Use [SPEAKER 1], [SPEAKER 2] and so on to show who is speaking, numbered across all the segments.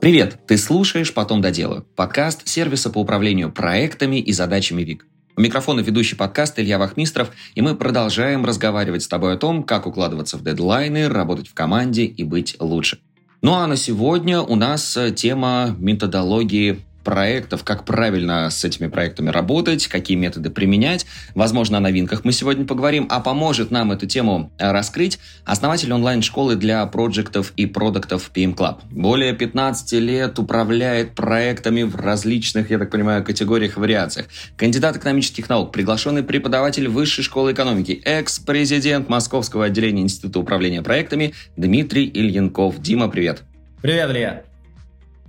[SPEAKER 1] Привет! Ты слушаешь «Потом доделаю» – подкаст сервиса по управлению проектами и задачами ВИК. У микрофона ведущий подкаст Илья Вахмистров, и мы продолжаем разговаривать с тобой о том, как укладываться в дедлайны, работать в команде и быть лучше. Ну а на сегодня у нас тема методологии проектов, как правильно с этими проектами работать, какие методы применять. Возможно, о новинках мы сегодня поговорим, а поможет нам эту тему э, раскрыть основатель онлайн-школы для проектов и продуктов PM Club. Более 15 лет управляет проектами в различных, я так понимаю, категориях и вариациях. Кандидат экономических наук, приглашенный преподаватель Высшей школы экономики, экс-президент Московского отделения Института управления проектами Дмитрий Ильенков. Дима, привет.
[SPEAKER 2] Привет, Илья.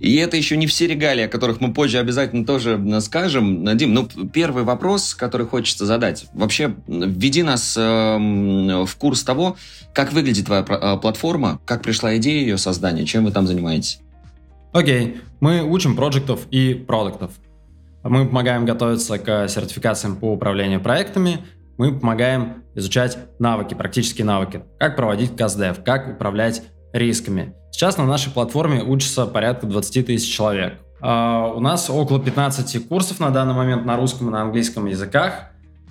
[SPEAKER 1] И это еще не все регалии, о которых мы позже обязательно тоже скажем. Дим, ну, первый вопрос, который хочется задать. Вообще, введи нас э, в курс того, как выглядит твоя э, платформа, как пришла идея ее создания, чем вы там занимаетесь.
[SPEAKER 2] Окей, okay. мы учим проектов и продуктов. Мы помогаем готовиться к сертификациям по управлению проектами, мы помогаем изучать навыки, практические навыки, как проводить КАЗДЕВ, как управлять рисками. Сейчас на нашей платформе учатся порядка 20 тысяч человек. Uh, у нас около 15 курсов на данный момент на русском и на английском языках.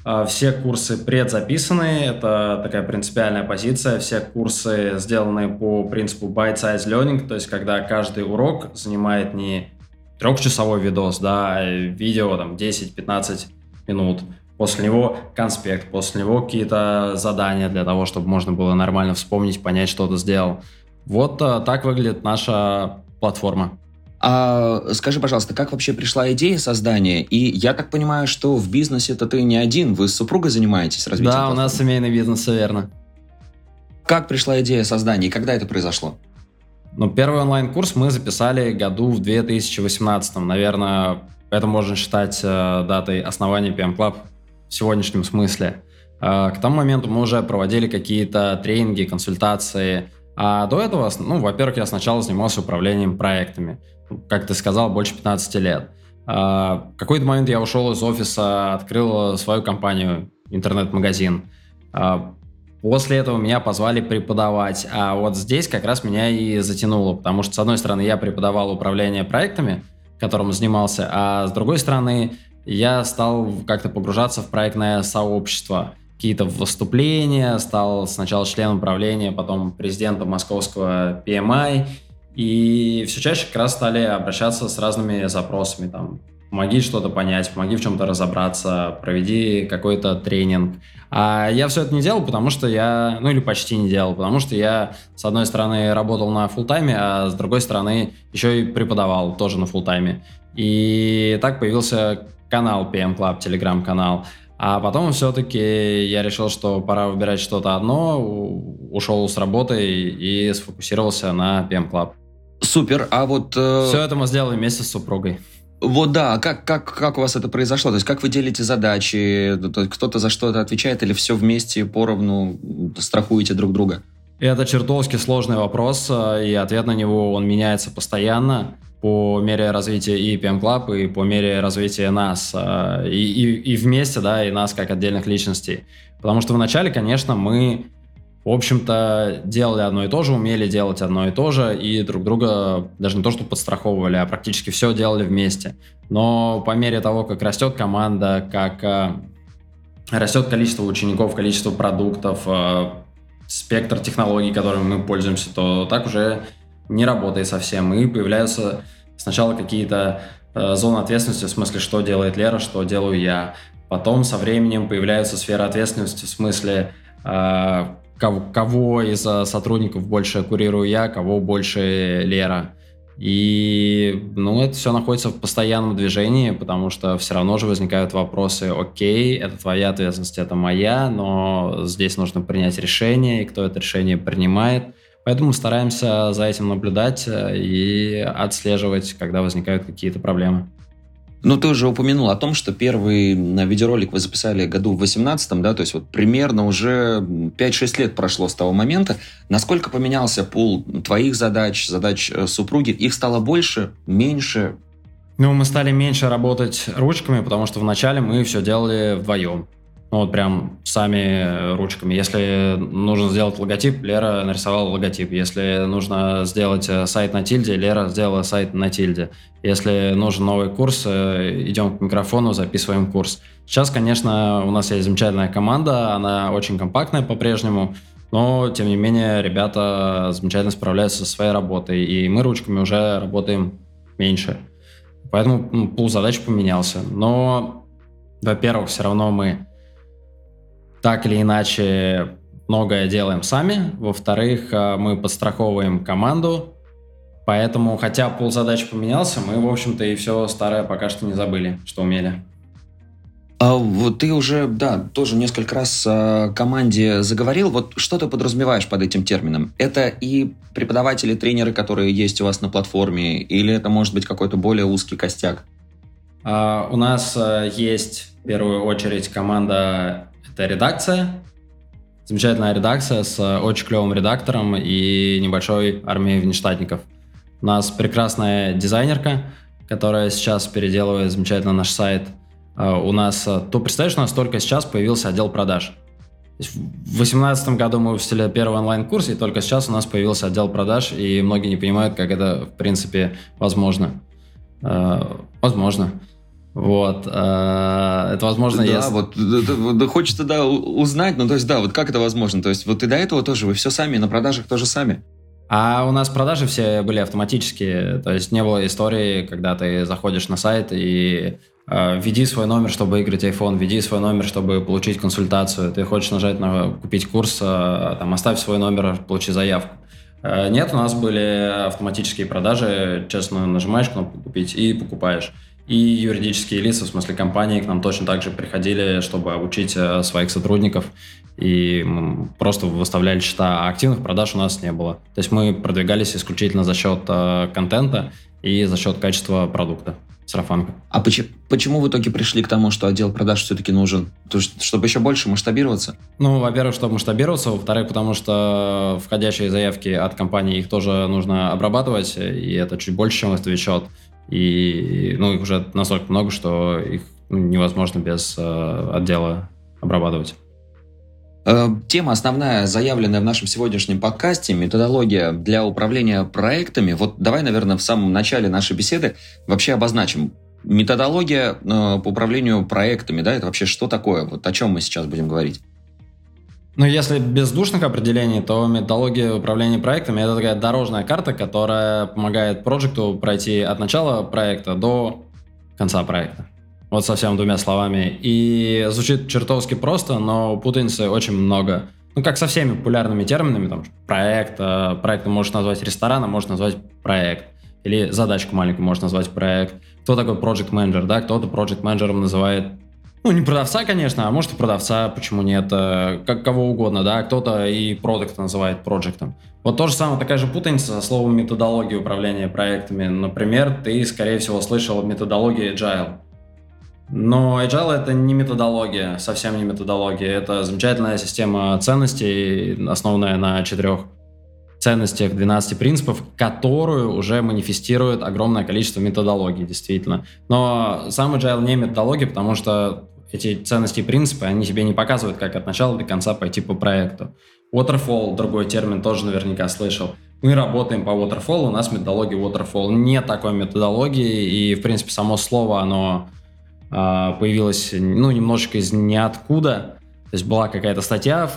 [SPEAKER 2] Uh, все курсы предзаписаны, это такая принципиальная позиция. Все курсы сделаны по принципу bite-size learning, то есть когда каждый урок занимает не трехчасовой видос, да, а видео там 10-15 минут. После него конспект, после него какие-то задания для того, чтобы можно было нормально вспомнить, понять, что ты сделал. Вот а, так выглядит наша платформа.
[SPEAKER 1] А скажи, пожалуйста, как вообще пришла идея создания? И я так понимаю, что в бизнесе-то ты не один, вы с супругой занимаетесь развитием
[SPEAKER 2] Да,
[SPEAKER 1] платформы.
[SPEAKER 2] у нас семейный бизнес, все верно.
[SPEAKER 1] Как пришла идея создания и когда это произошло?
[SPEAKER 2] Ну, первый онлайн-курс мы записали году в 2018. Наверное, это можно считать э, датой основания PM Club в сегодняшнем смысле. Э, к тому моменту мы уже проводили какие-то тренинги, консультации, а до этого, ну, во-первых, я сначала занимался управлением проектами. Как ты сказал, больше 15 лет. А, в какой-то момент я ушел из офиса, открыл свою компанию, интернет-магазин. А, после этого меня позвали преподавать. А вот здесь как раз меня и затянуло, потому что, с одной стороны, я преподавал управление проектами, которым занимался, а с другой стороны, я стал как-то погружаться в проектное сообщество какие-то выступления, стал сначала членом правления, потом президентом московского PMI, и все чаще как раз стали обращаться с разными запросами, там, помоги что-то понять, помоги в чем-то разобраться, проведи какой-то тренинг. А я все это не делал, потому что я, ну или почти не делал, потому что я, с одной стороны, работал на фултайме, а с другой стороны, еще и преподавал тоже на фултайме. И так появился канал PM Club, телеграм-канал. А потом все-таки я решил, что пора выбирать что-то одно, ушел с работы и сфокусировался на PM Club.
[SPEAKER 1] Супер, а вот...
[SPEAKER 2] Э... Все это мы сделали вместе с супругой.
[SPEAKER 1] Вот да, как, как, как у вас это произошло? То есть как вы делите задачи? Кто-то за что-то отвечает или все вместе поровну страхуете друг друга?
[SPEAKER 2] Это чертовски сложный вопрос, э, и ответ на него, он меняется постоянно по мере развития и PM Club, и по мере развития нас, а, и, и, и вместе, да, и нас как отдельных личностей. Потому что вначале, конечно, мы, в общем-то, делали одно и то же, умели делать одно и то же, и друг друга даже не то, что подстраховывали, а практически все делали вместе. Но по мере того, как растет команда, как а, растет количество учеников, количество продуктов, а, спектр технологий, которыми мы пользуемся, то так уже не работает совсем, и появляются сначала какие-то э, зоны ответственности, в смысле, что делает Лера, что делаю я. Потом со временем появляются сферы ответственности, в смысле, э, кого, кого из э, сотрудников больше курирую я, кого больше Лера. И, ну, это все находится в постоянном движении, потому что все равно же возникают вопросы, окей, это твоя ответственность, это моя, но здесь нужно принять решение, и кто это решение принимает – Поэтому стараемся за этим наблюдать э, и отслеживать, когда возникают какие-то проблемы.
[SPEAKER 1] Ну, ты уже упомянул о том, что первый видеоролик вы записали году в 18 да, то есть вот примерно уже 5-6 лет прошло с того момента. Насколько поменялся пул твоих задач, задач э, супруги? Их стало больше, меньше?
[SPEAKER 2] Ну, мы стали меньше работать ручками, потому что вначале мы все делали вдвоем. Ну, вот прям сами ручками. Если нужно сделать логотип, Лера нарисовала логотип. Если нужно сделать э, сайт на тильде, Лера сделала сайт на тильде. Если нужен новый курс, э, идем к микрофону, записываем курс. Сейчас, конечно, у нас есть замечательная команда, она очень компактная по-прежнему, но, тем не менее, ребята замечательно справляются со своей работой, и мы ручками уже работаем меньше. Поэтому ну, пул задач поменялся. Но, во-первых, все равно мы так или иначе многое делаем сами. Во-вторых, э, мы подстраховываем команду. Поэтому, хотя пул задач поменялся, мы, в общем-то, и все старое пока что не забыли, что умели.
[SPEAKER 1] А вот ты уже, да, тоже несколько раз о команде заговорил. Вот что ты подразумеваешь под этим термином? Это и преподаватели, тренеры, которые есть у вас на платформе, или это может быть какой-то более узкий костяк?
[SPEAKER 2] А, у нас а, есть в первую очередь команда, это редакция, замечательная редакция с очень клевым редактором и небольшой армией внештатников. У нас прекрасная дизайнерка, которая сейчас переделывает замечательно наш сайт – а, у нас, а, то представляешь, у нас только сейчас появился отдел продаж. В 2018 году мы выпустили первый онлайн-курс, и только сейчас у нас появился отдел продаж, и многие не понимают, как это, в принципе, возможно. Возможно. Вот. Это возможно,
[SPEAKER 1] да,
[SPEAKER 2] если...
[SPEAKER 1] вот да, да, хочется, да, узнать, ну, то есть, да, вот как это возможно? То есть, вот и до этого тоже вы все сами, на продажах тоже сами?
[SPEAKER 2] А у нас продажи все были автоматические, то есть не было истории, когда ты заходишь на сайт и э, введи свой номер, чтобы выиграть iPhone, введи свой номер, чтобы получить консультацию. Ты хочешь нажать на купить курс, э, там оставь свой номер, получи заявку. Э, нет, у нас были автоматические продажи, честно нажимаешь кнопку купить и покупаешь. И юридические лица, в смысле компании, к нам точно так же приходили, чтобы обучить э, своих сотрудников и просто выставляли счета, а активных продаж у нас не было. То есть мы продвигались исключительно за счет э, контента и за счет качества продукта сарафанка.
[SPEAKER 1] А почему, почему в итоге пришли к тому, что отдел продаж все-таки нужен? То есть, чтобы еще больше масштабироваться?
[SPEAKER 2] Ну, во-первых, чтобы масштабироваться, во-вторых, потому что входящие заявки от компании, их тоже нужно обрабатывать, и это чуть больше, чем отвечет. И, ну, их уже настолько много, что их невозможно без э, отдела обрабатывать.
[SPEAKER 1] Э, тема основная, заявленная в нашем сегодняшнем подкасте, методология для управления проектами. Вот давай, наверное, в самом начале нашей беседы вообще обозначим. Методология э, по управлению проектами, да, это вообще что такое? Вот о чем мы сейчас будем говорить?
[SPEAKER 2] Ну, если без душных определений, то методология управления проектами – это такая дорожная карта, которая помогает проекту пройти от начала проекта до конца проекта. Вот совсем двумя словами. И звучит чертовски просто, но путаницы очень много. Ну, как со всеми популярными терминами, там, проект, э, проект можно назвать рестораном, можно назвать проект. Или задачку маленькую можно назвать проект. Кто такой project менеджер, да? Кто-то project менеджером называет ну, не продавца, конечно, а может и продавца, почему нет, э, как кого угодно, да, кто-то и продукт называет проектом. Вот то же самое, такая же путаница со словом методология управления проектами. Например, ты, скорее всего, слышал методологию Agile. Но Agile это не методология, совсем не методология. Это замечательная система ценностей, основанная на четырех ценностях, 12 принципов, которую уже манифестирует огромное количество методологий, действительно. Но сам Agile не методология, потому что эти ценности и принципы, они тебе не показывают, как от начала до конца пойти по проекту. Waterfall, другой термин, тоже наверняка слышал. Мы работаем по Waterfall, у нас методология Waterfall. Нет такой методологии, и, в принципе, само слово, оно а, появилась, ну, немножечко из ниоткуда. То есть была какая-то статья,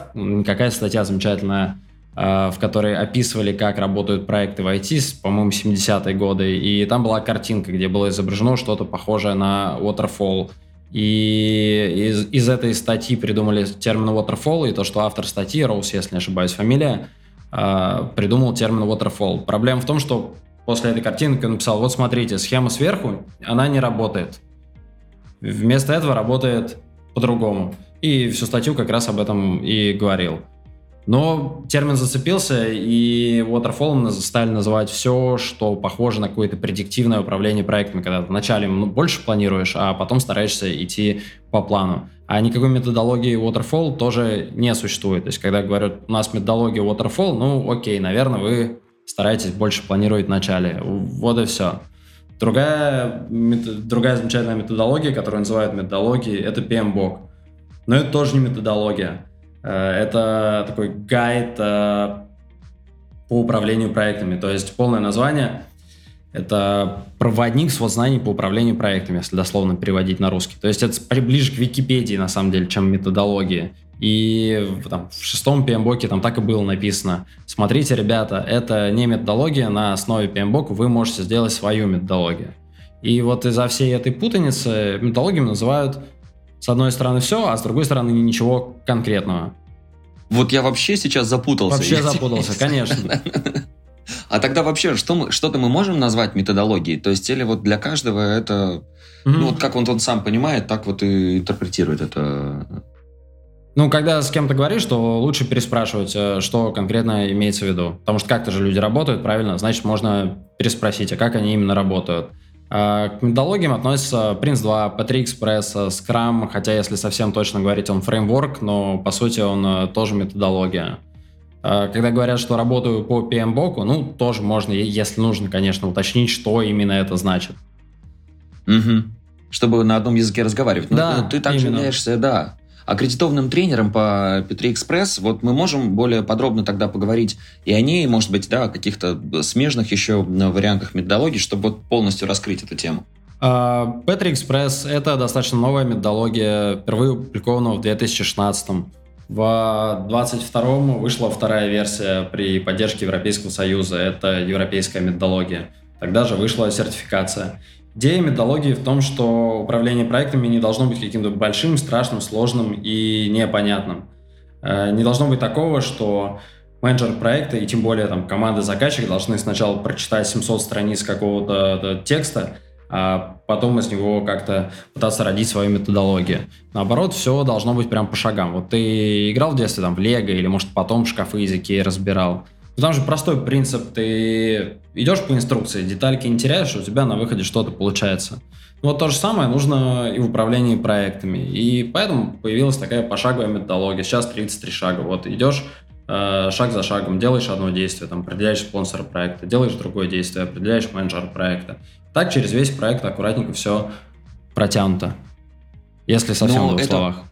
[SPEAKER 2] какая-то статья замечательная, а, в которой описывали, как работают проекты в IT, по-моему, 70-е годы, и там была картинка, где было изображено что-то похожее на waterfall. И из, из этой статьи придумали термин waterfall, и то, что автор статьи, Роуз, если не ошибаюсь, фамилия, а, придумал термин waterfall. Проблема в том, что после этой картинки он написал, вот смотрите, схема сверху, она не работает. Вместо этого работает по-другому. И всю статью как раз об этом и говорил. Но термин зацепился, и waterfall стали называть все, что похоже на какое-то предиктивное управление проектами, когда ты вначале ну, больше планируешь, а потом стараешься идти по плану. А никакой методологии waterfall тоже не существует. То есть, когда говорят, у нас методология waterfall, ну, окей, наверное, вы стараетесь больше планировать в начале. Вот и все. Другая, другая замечательная методология, которую называют методологией, это PMBOK. Но это тоже не методология. Э, это такой гайд э, по управлению проектами. То есть полное название – это проводник с знаний по управлению проектами, если дословно переводить на русский. То есть это ближе к Википедии, на самом деле, чем методологии. И там, в шестом PMBOK там так и было написано. Смотрите, ребята, это не методология, на основе PMBOK вы можете сделать свою методологию. И вот из-за всей этой путаницы методологиями называют с одной стороны все, а с другой стороны ничего конкретного.
[SPEAKER 1] Вот я вообще сейчас запутался.
[SPEAKER 2] Вообще запутался, конечно.
[SPEAKER 1] А тогда вообще, что мы, что-то мы можем назвать методологией? То есть, или вот для каждого это, ну вот как он, он сам понимает, так вот и интерпретирует это
[SPEAKER 2] ну, когда с кем-то говоришь, то лучше переспрашивать, э, что конкретно имеется в виду. Потому что как-то же люди работают, правильно? Значит, можно переспросить, а как они именно работают. А к методологиям относятся Prince2, P3 Express, Scrum, хотя, если совсем точно говорить, он фреймворк, но, по сути, он э, тоже методология. Когда говорят, что работаю по PMBOK, ну, тоже можно, если нужно, конечно, уточнить, что именно это значит.
[SPEAKER 1] Угу. Чтобы на одном языке разговаривать. Ну, да, ну, ты также именно. являешься, да, аккредитованным тренером по Петре Экспресс, вот мы можем более подробно тогда поговорить и о ней, может быть, да, о каких-то смежных еще вариантах методологии, чтобы вот полностью раскрыть эту тему.
[SPEAKER 2] Петри Экспресс – это достаточно новая методология, впервые опубликована в 2016 в 22 вышла вторая версия при поддержке Европейского Союза. Это европейская методология. Тогда же вышла сертификация. Идея методологии в том, что управление проектами не должно быть каким-то большим, страшным, сложным и непонятным. Э, не должно быть такого, что менеджер проекта и тем более там команда заказчика должны сначала прочитать 700 страниц какого-то э, текста, а потом из него как-то пытаться родить свою методологию. Наоборот, все должно быть прям по шагам. Вот ты играл в детстве там в Лего или, может, потом шкафы из Икеи разбирал. Ну, там же простой принцип. Ты идешь по инструкции, детальки не теряешь, у тебя на выходе что-то получается. Ну, вот то же самое нужно и в управлении проектами. И поэтому появилась такая пошаговая методология. Сейчас 33 шага. Вот идешь э, шаг за шагом, делаешь одно действие, там, определяешь спонсора проекта, делаешь другое действие, определяешь менеджера проекта. Так через весь проект аккуратненько все протянуто. Если совсем в двух это... словах.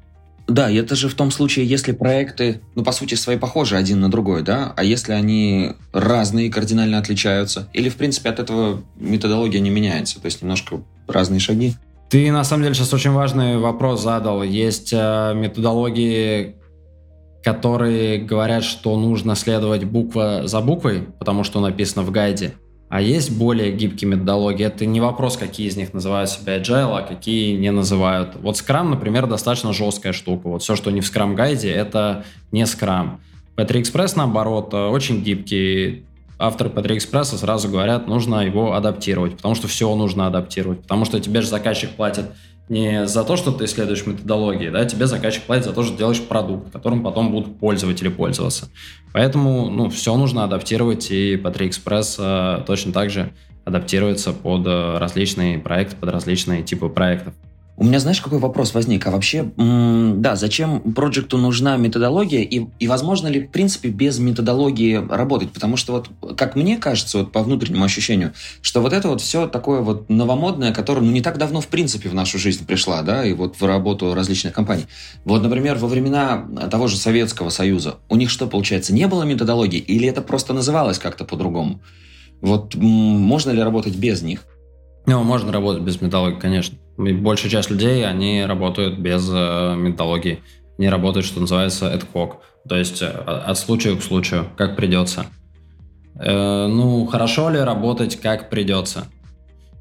[SPEAKER 1] Да, это же в том случае, если проекты, ну, по сути, свои похожи один на другой, да, а если они разные, кардинально отличаются, или, в принципе, от этого методология не меняется, то есть немножко разные шаги.
[SPEAKER 2] Ты, на самом деле, сейчас очень важный вопрос задал. Есть э, методологии, которые говорят, что нужно следовать буква за буквой, потому что написано в гайде. А есть более гибкие методологии. Это не вопрос, какие из них называют себя agile, а какие не называют. Вот Scrum, например, достаточно жесткая штука. Вот все, что не в Scrum гайде, это не Scrum. P3 Express, наоборот, очень гибкий. Авторы P3 Express сразу говорят, нужно его адаптировать, потому что все нужно адаптировать, потому что тебе же заказчик платит не за то, что ты исследуешь методологии, да, тебе заказчик платит за то, что делаешь продукт, которым потом будут пользователи пользоваться. Поэтому, ну, все нужно адаптировать, и P3 Express э, точно так же адаптируется под э, различные проекты, под различные типы проектов.
[SPEAKER 1] У меня, знаешь, какой вопрос возник? А вообще, да, зачем проекту нужна методология и, и возможно ли, в принципе, без методологии работать? Потому что вот, как мне кажется, вот по внутреннему ощущению, что вот это вот все такое вот новомодное, которое, ну, не так давно, в принципе, в нашу жизнь пришла, да, и вот в работу различных компаний. Вот, например, во времена того же Советского Союза у них что, получается, не было методологии или это просто называлось как-то по-другому? Вот можно ли работать без них?
[SPEAKER 2] Ну, можно работать без методологии, конечно. И большая часть людей, они работают без э, методологии. Они работают, что называется, ad hoc. То есть э, от случая к случаю, как придется. Э, ну, хорошо ли работать как придется?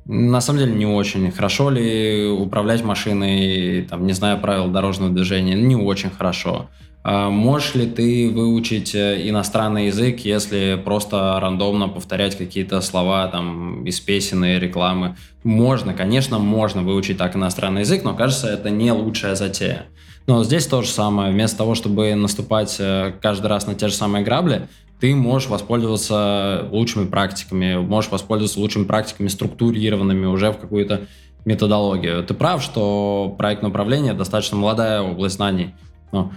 [SPEAKER 2] На самом деле не очень. Хорошо ли управлять машиной, там, не зная правил дорожного движения? Не очень хорошо. А можешь ли ты выучить э, иностранный язык, если просто рандомно повторять какие-то слова там из песен и рекламы? Можно, конечно, можно выучить так иностранный язык, но кажется, это не лучшая затея. Но здесь то же самое. Вместо того, чтобы наступать э, каждый раз на те же самые грабли, ты можешь воспользоваться лучшими практиками, можешь воспользоваться лучшими практиками, структурированными уже в какую-то методологию. Ты прав, что проектное управление достаточно молодая область знаний. Но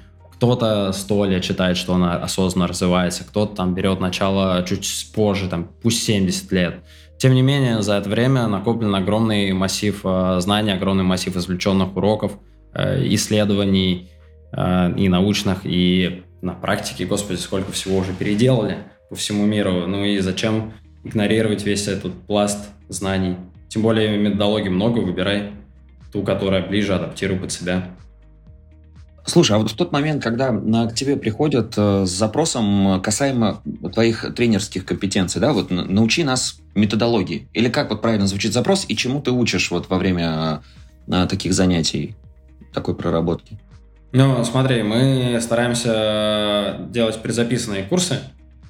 [SPEAKER 2] кто-то сто лет читает, что она осознанно развивается, кто-то там берет начало чуть позже, там, пусть 70 лет. Тем не менее, за это время накоплен огромный массив э, знаний, огромный массив извлеченных уроков, э, исследований. э, и научных, и на практике, господи, сколько всего уже переделали по всему миру. Ну и зачем игнорировать весь этот пласт знаний? Тем более методологий много, выбирай ту, которая ближе, адаптируй под себя.
[SPEAKER 1] Слушай, а вот в тот момент, когда к тебе приходят э, с запросом касаемо твоих тренерских компетенций, да, вот научи нас методологии, или как вот правильно звучит запрос, и чему ты учишь вот во время э, таких занятий, такой проработки?
[SPEAKER 2] Ну, смотри, мы стараемся делать предзаписанные курсы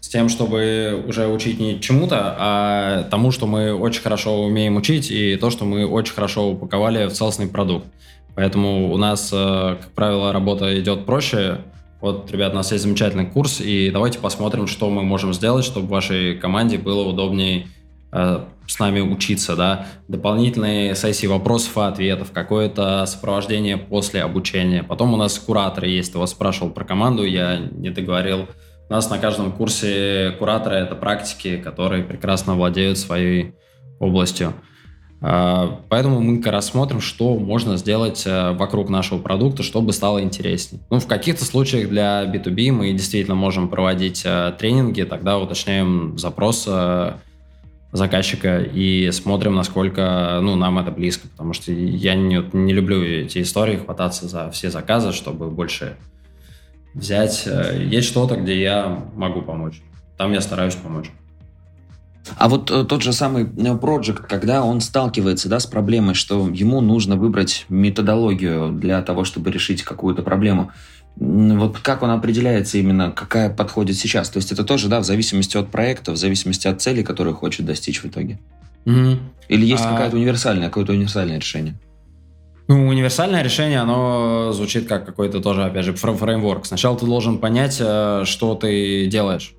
[SPEAKER 2] с тем, чтобы уже учить не чему-то, а тому, что мы очень хорошо умеем учить, и то, что мы очень хорошо упаковали в целостный продукт. Поэтому у нас, э, как правило, работа идет проще. Вот, ребят, у нас есть замечательный курс, и давайте посмотрим, что мы можем сделать, чтобы вашей команде было удобнее э, с нами учиться, да, дополнительные сессии вопросов и ответов, какое-то сопровождение после обучения. Потом у нас кураторы есть, ты вас спрашивал про команду, я не договорил. У нас на каждом курсе кураторы — это практики, которые прекрасно владеют своей областью. А, поэтому мы как раз смотрим, что можно сделать э, вокруг нашего продукта, чтобы стало интереснее. Ну, в каких-то случаях для B2B мы действительно можем проводить э, тренинги, тогда уточняем запрос э, заказчика и смотрим, насколько ну, нам это близко, потому что я не, не люблю эти истории хвататься за все заказы, чтобы больше взять. Есть что-то, где я могу помочь. Там я стараюсь помочь.
[SPEAKER 1] А вот э, тот же самый э, Project, когда он сталкивается да, с проблемой, что ему нужно выбрать методологию для того, чтобы решить какую-то проблему, вот как он определяется именно, какая подходит сейчас? То есть это тоже, да, в зависимости от проекта, в зависимости от цели, которую хочет достичь в итоге? Mm-hmm. Или есть а... какая-то универсальная, какое-то универсальное решение?
[SPEAKER 2] Ну, универсальное решение, оно звучит как какой-то тоже, опять же, фреймворк. Сначала ты должен понять, э, что ты делаешь.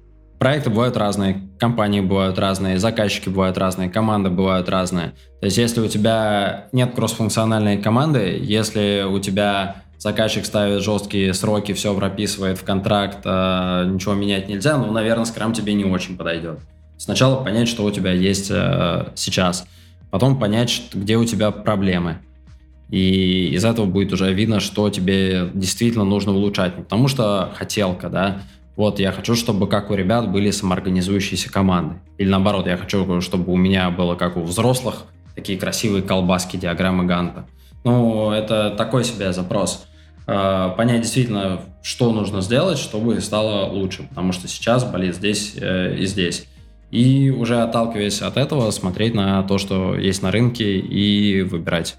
[SPEAKER 2] Проекты бывают разные, компании бывают разные, заказчики бывают разные, команды бывают разные. То есть если у тебя нет кроссфункциональной команды, если у тебя заказчик ставит жесткие сроки, все прописывает в контракт, э, ничего менять нельзя, ну, наверное, скрам тебе не очень подойдет. Сначала понять, что у тебя есть э, сейчас, потом понять, где у тебя проблемы. И из этого будет уже видно, что тебе действительно нужно улучшать. потому что хотелка, да, вот я хочу, чтобы как у ребят были самоорганизующиеся команды. Или наоборот, я хочу, чтобы у меня было как у взрослых такие красивые колбаски, диаграммы Ганта. Ну, это такой себе запрос. А, понять действительно, что нужно сделать, чтобы стало лучше, потому что сейчас болит здесь э, и здесь. И уже отталкиваясь от этого, смотреть на то, что есть на рынке и выбирать.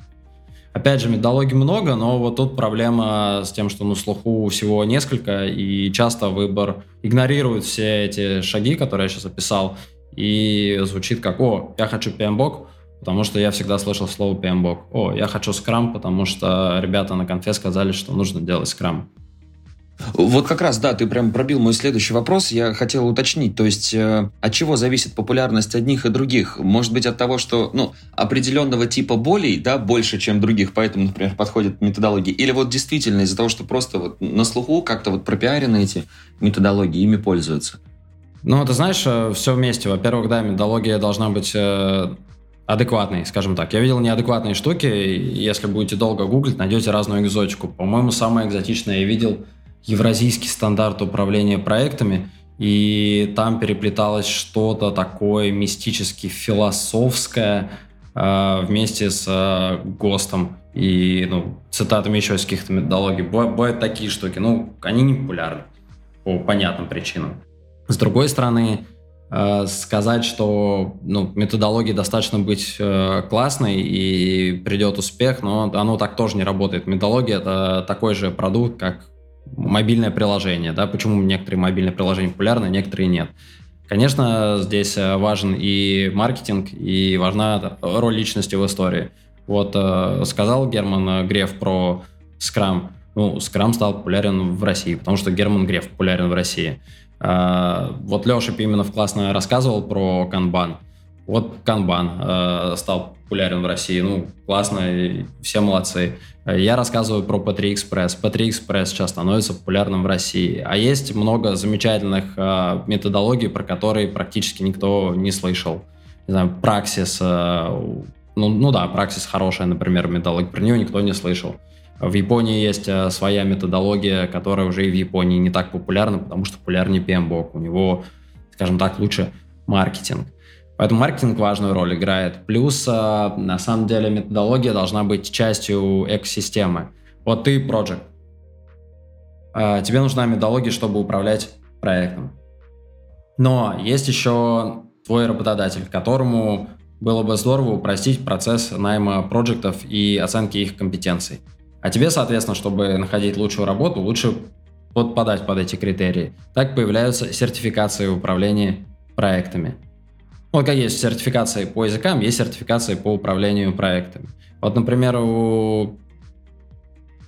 [SPEAKER 2] Опять же, методологий много, но вот тут проблема с тем, что на слуху всего несколько, и часто выбор игнорирует все эти шаги, которые я сейчас описал, и звучит как «О, я хочу PMBOK», потому что я всегда слышал слово PMBOK. «О, я хочу Scrum», потому что ребята на конфе сказали, что нужно делать Scrum.
[SPEAKER 1] Вот как раз, да, ты прям пробил мой следующий вопрос. Я хотел уточнить, то есть э, от чего зависит популярность одних и других? Может быть от того, что ну, определенного типа болей, да, больше, чем других, поэтому, например, подходят методологии? Или вот действительно из-за того, что просто вот на слуху как-то вот пропиарены эти методологии, ими пользуются?
[SPEAKER 2] Ну, ты знаешь, э, все вместе. Во-первых, да, методология должна быть э, адекватной, скажем так. Я видел неадекватные штуки, если будете долго гуглить, найдете разную экзотику. По-моему, самое экзотичное я видел – евразийский стандарт управления проектами, и там переплеталось что-то такое мистически философское э, вместе с э, ГОСТом и ну, цитатами еще из каких-то методологий. Бывают такие штуки, ну, они не популярны по понятным причинам. С другой стороны, э, сказать, что ну, методологии достаточно быть э, классной и придет успех, но оно так тоже не работает. Методология — это такой же продукт, как мобильное приложение, да, почему некоторые мобильные приложения популярны, некоторые нет. Конечно, здесь э, важен и маркетинг, и важна роль личности в истории. Вот э, сказал Герман Греф про Scrum. Ну, Scrum стал популярен в России, потому что Герман Греф популярен в России. Э, вот Леша Пименов классно рассказывал про Kanban. Вот Kanban э, стал популярен в России. Ну, классно, все молодцы. Я рассказываю про P3 Express. P3 Express сейчас становится популярным в России. А есть много замечательных э, методологий, про которые практически никто не слышал. Не знаю, Praxis. Э, ну, ну да, Praxis хорошая, например, методология. Про нее никто не слышал. В Японии есть э, своя методология, которая уже и в Японии не так популярна, потому что популярнее PMBOK. У него, скажем так, лучше маркетинг. Поэтому маркетинг важную роль играет. Плюс, э, на самом деле, методология должна быть частью экосистемы. Вот ты проект. Э, тебе нужна методология, чтобы управлять проектом. Но есть еще твой работодатель, которому было бы здорово упростить процесс найма проектов и оценки их компетенций. А тебе, соответственно, чтобы находить лучшую работу, лучше подпадать под эти критерии. Так появляются сертификации в управлении проектами. Вот как есть сертификации по языкам, есть сертификации по управлению проектами. Вот, например, у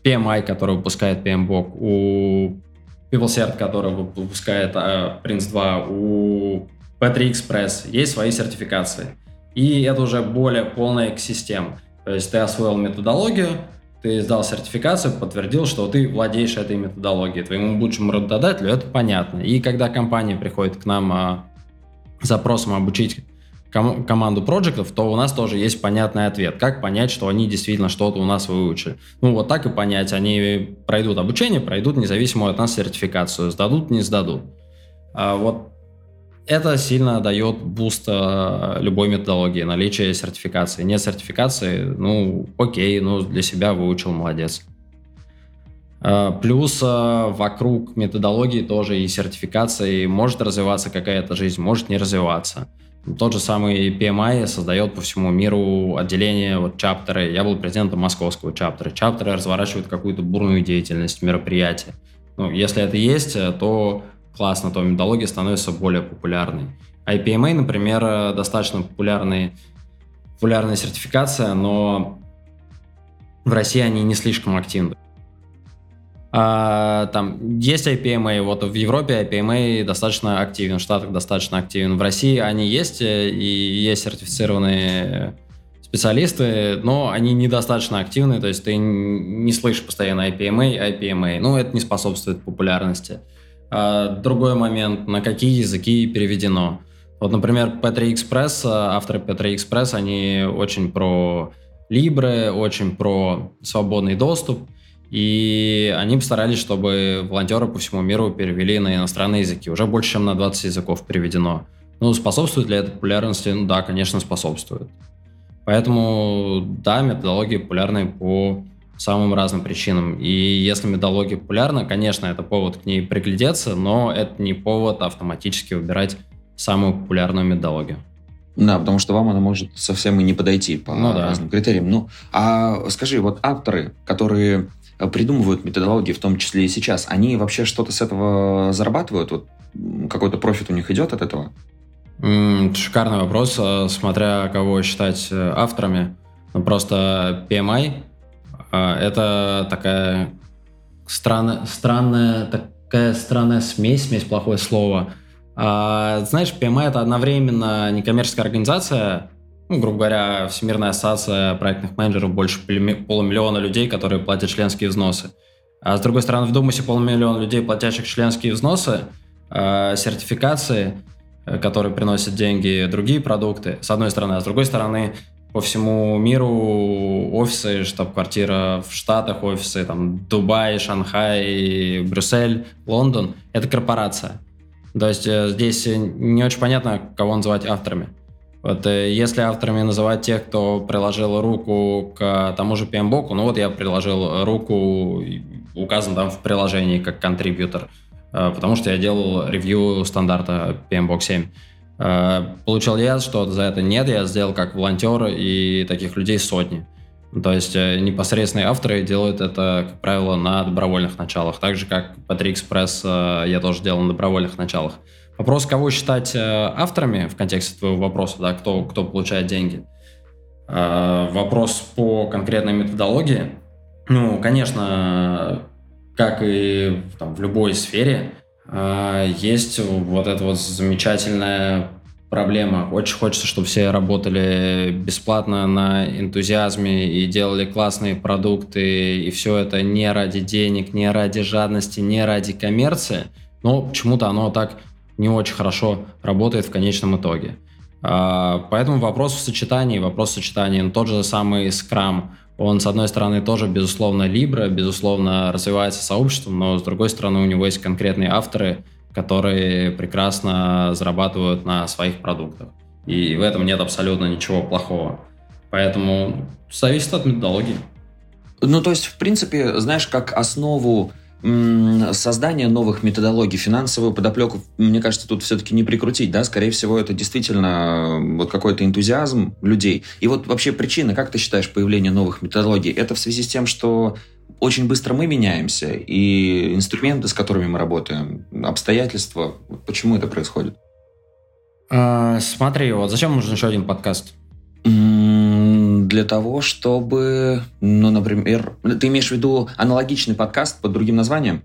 [SPEAKER 2] PMI, который выпускает PMBOK, у PeopleCert, который выпускает uh, Prince 2, у P3 Express есть свои сертификации. И это уже более полная экосистема. То есть ты освоил методологию, ты сдал сертификацию, подтвердил, что ты владеешь этой методологией. Твоему будущему работодателю это понятно. И когда компания приходит к нам а, запросом обучить ком- команду проектов, то у нас тоже есть понятный ответ. Как понять, что они действительно что-то у нас выучили? Ну, вот так и понять. Они пройдут обучение, пройдут независимую от нас сертификацию, сдадут, не сдадут. А вот это сильно дает буст э, любой методологии, наличие сертификации. Нет сертификации, ну, окей, ну, для себя выучил, молодец. Э, плюс э, вокруг методологии тоже и сертификации может развиваться какая-то жизнь, может не развиваться. Тот же самый PMI создает по всему миру отделение, вот chapter ы. Я был президентом московского chapter а. Chapter ы разворачивают какую-то бурную деятельность, мероприятия. Ну, если это есть, то классно, то методология становится более популярной. IPMA, например, достаточно популярный, популярная сертификация, но в России они не слишком активны. А, там есть IPMA, вот в Европе IPMA достаточно активен, в Штатах достаточно активен. В России они есть, э, и есть сертифицированные специалисты, но они недостаточно активны, то есть ты не слышишь постоянно IPMA, IPMA, ну это не способствует популярности. А, другой момент, на какие языки переведено. Вот, например, P3 Express, авторы P3 Express, они очень про Libre, очень про свободный доступ, и они постарались, чтобы волонтеры по всему миру перевели на иностранные языки. Уже больше, чем на 20 языков переведено. Ну, способствует ли это популярности? Ну да, конечно, способствует. Поэтому, да, методологии популярны по самым разным причинам. И если методология популярна, конечно, это повод к ней приглядеться, но это не повод автоматически выбирать самую популярную методологию.
[SPEAKER 1] Да, потому что вам она может совсем и не подойти по ну, разным да. критериям. Ну, а скажи, вот авторы, которые придумывают методологии, в том числе и сейчас, они вообще что-то с этого зарабатывают? Вот какой-то профит у них идет от этого?
[SPEAKER 2] Шикарный вопрос, э, смотря кого считать э, авторами. Ну, просто PMI это такая странная, странная, такая странная смесь, смесь плохое слово. А, знаешь, PMI это одновременно некоммерческая организация, ну, грубо говоря, Всемирная ассоциация проектных менеджеров, больше полумиллиона людей, которые платят членские взносы. А с другой стороны, вдумайся, полумиллиона людей, платящих членские взносы, э, сертификации, э, которые приносят деньги, другие продукты, с одной стороны, а с другой стороны, по всему миру офисы, штаб-квартира в Штатах, офисы там Дубай, Шанхай, Брюссель, Лондон. Это корпорация. То есть э, здесь не очень понятно, кого называть авторами. Вот э, если авторами называть тех, кто приложил руку к тому же PMBOK, ну вот я приложил руку, указан там в приложении как контрибьютор, э, потому что я делал ревью стандарта PMBOK 7. Э, получил я что-то за это? Нет, я сделал как волонтер, и таких людей сотни. То есть э, непосредственные авторы делают это, как правило, на добровольных началах. Так же, как Patrick Express э, я тоже делал на добровольных началах. Вопрос, кого считать авторами в контексте твоего вопроса, да, кто, кто получает деньги. Вопрос по конкретной методологии. Ну, конечно, как и там, в любой сфере, есть вот эта вот замечательная проблема. Очень хочется, чтобы все работали бесплатно на энтузиазме и делали классные продукты, и все это не ради денег, не ради жадности, не ради коммерции. Но почему-то оно так не очень хорошо работает в конечном итоге. А, поэтому вопрос в сочетании, вопрос в сочетании. Ну, тот же самый Scrum. Он, с одной стороны, тоже, безусловно, Libra, безусловно, развивается сообществом, но, с другой стороны, у него есть конкретные авторы, которые прекрасно зарабатывают на своих продуктах. И в этом нет абсолютно ничего плохого. Поэтому зависит от методологии.
[SPEAKER 1] Ну, то есть, в принципе, знаешь, как основу создания новых методологий, финансовую подоплеку, мне кажется, тут все-таки не прикрутить, да, скорее всего, это действительно вот какой-то энтузиазм людей. И вот вообще причина, как ты считаешь, появления новых методологий, это в связи с тем, что очень быстро мы меняемся, и инструменты, с которыми мы работаем, обстоятельства, почему это происходит?
[SPEAKER 2] А, смотри, вот зачем нужен еще один подкаст?
[SPEAKER 1] для того, чтобы, ну, например, ты имеешь в виду аналогичный подкаст под другим названием?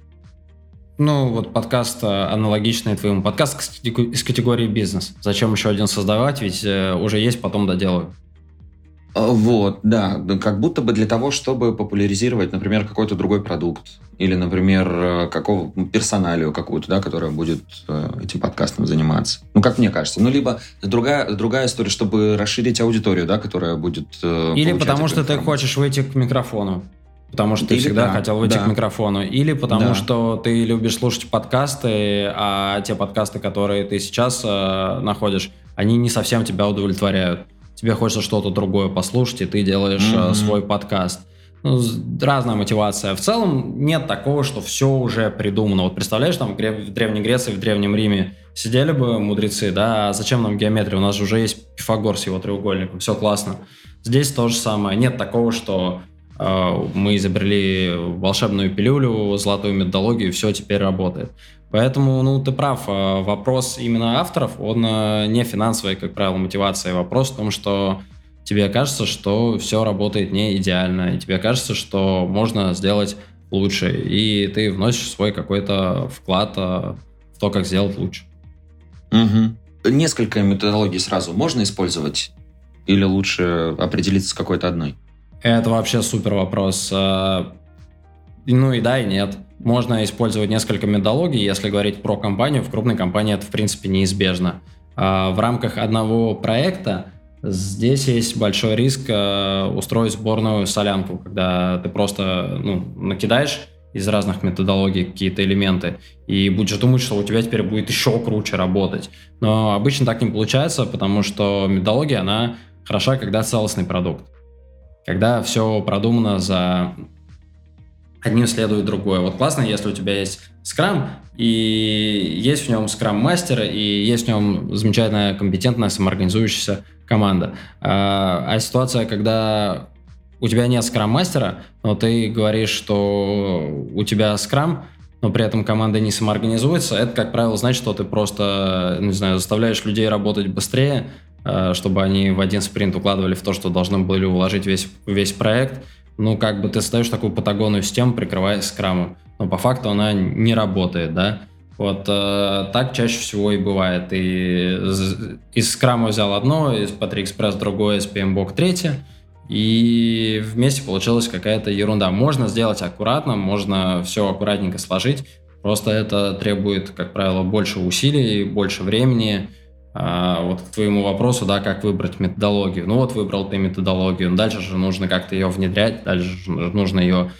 [SPEAKER 2] Ну, вот подкаст э, аналогичный твоему. Подкаст из категории бизнес. Зачем еще один создавать, ведь э, уже есть, потом доделаю.
[SPEAKER 1] А, вот, да, как будто бы для того, чтобы популяризировать, например, какой-то другой продукт или, например, э, какого персоналию какую-то, да, которая будет э, этим подкастом заниматься. Ну, как мне кажется. Ну, либо другая, другая история, чтобы расширить аудиторию, да, которая будет
[SPEAKER 2] э, Или потому что ты хочешь выйти к микрофону. Потому что ты Или, всегда да, хотел выйти да. к микрофону. Или потому да. что ты любишь слушать подкасты, а те подкасты, которые ты сейчас э, находишь, они не совсем тебя удовлетворяют тебе хочется что-то другое послушать, и ты делаешь mm-hmm. свой подкаст. Ну, разная мотивация. В целом нет такого, что все уже придумано. Вот представляешь, там в Древней Греции, в Древнем Риме сидели бы мудрецы, да, а зачем нам геометрия? У нас же уже есть Пифагор с его треугольником, все классно. Здесь то же самое. Нет такого, что мы изобрели волшебную пилюлю, золотую методологию, все теперь работает. Поэтому, ну, ты прав, э, вопрос именно авторов, он э, не финансовый, как правило, мотивация. Вопрос в том, что тебе кажется, что все работает не идеально, и тебе кажется, что можно сделать лучше, и ты вносишь свой какой-то вклад в то, как сделать лучше.
[SPEAKER 1] Угу. Несколько методологий сразу можно использовать? Или лучше определиться с какой-то одной?
[SPEAKER 2] Это вообще супер вопрос. Ну и да, и нет. Можно использовать несколько методологий, если говорить про компанию. В крупной компании это, в принципе, неизбежно. А в рамках одного проекта здесь есть большой риск э, устроить сборную солянку, когда ты просто ну, накидаешь из разных методологий какие-то элементы, и будешь думать, что у тебя теперь будет еще круче работать. Но обычно так не получается, потому что методология, она хороша, когда целостный продукт. Когда все продумано за одним следует другое. Вот классно, если у тебя есть скрам, и есть в нем скрам-мастер, и есть в нем замечательная, компетентная, самоорганизующаяся команда. А, а ситуация, когда у тебя нет скрам-мастера, но ты говоришь, что у тебя скрам, но при этом команда не самоорганизуется, это, как правило, значит, что ты просто, не знаю, заставляешь людей работать быстрее, чтобы они в один спринт укладывали в то, что должны были уложить весь, весь проект, ну, как бы ты создаешь такую патагонную систему, прикрываясь скрамом. Но по факту она не работает, да. Вот э, так чаще всего и бывает. И из скрама взял одно, из Express другое, из PMBOK третье, и вместе получилась какая-то ерунда. Можно сделать аккуратно, можно все аккуратненько сложить, просто это требует, как правило, больше усилий, больше времени, вот к твоему вопросу, да, как выбрать методологию. Ну вот выбрал ты методологию, дальше же нужно как-то ее внедрять, дальше же нужно ее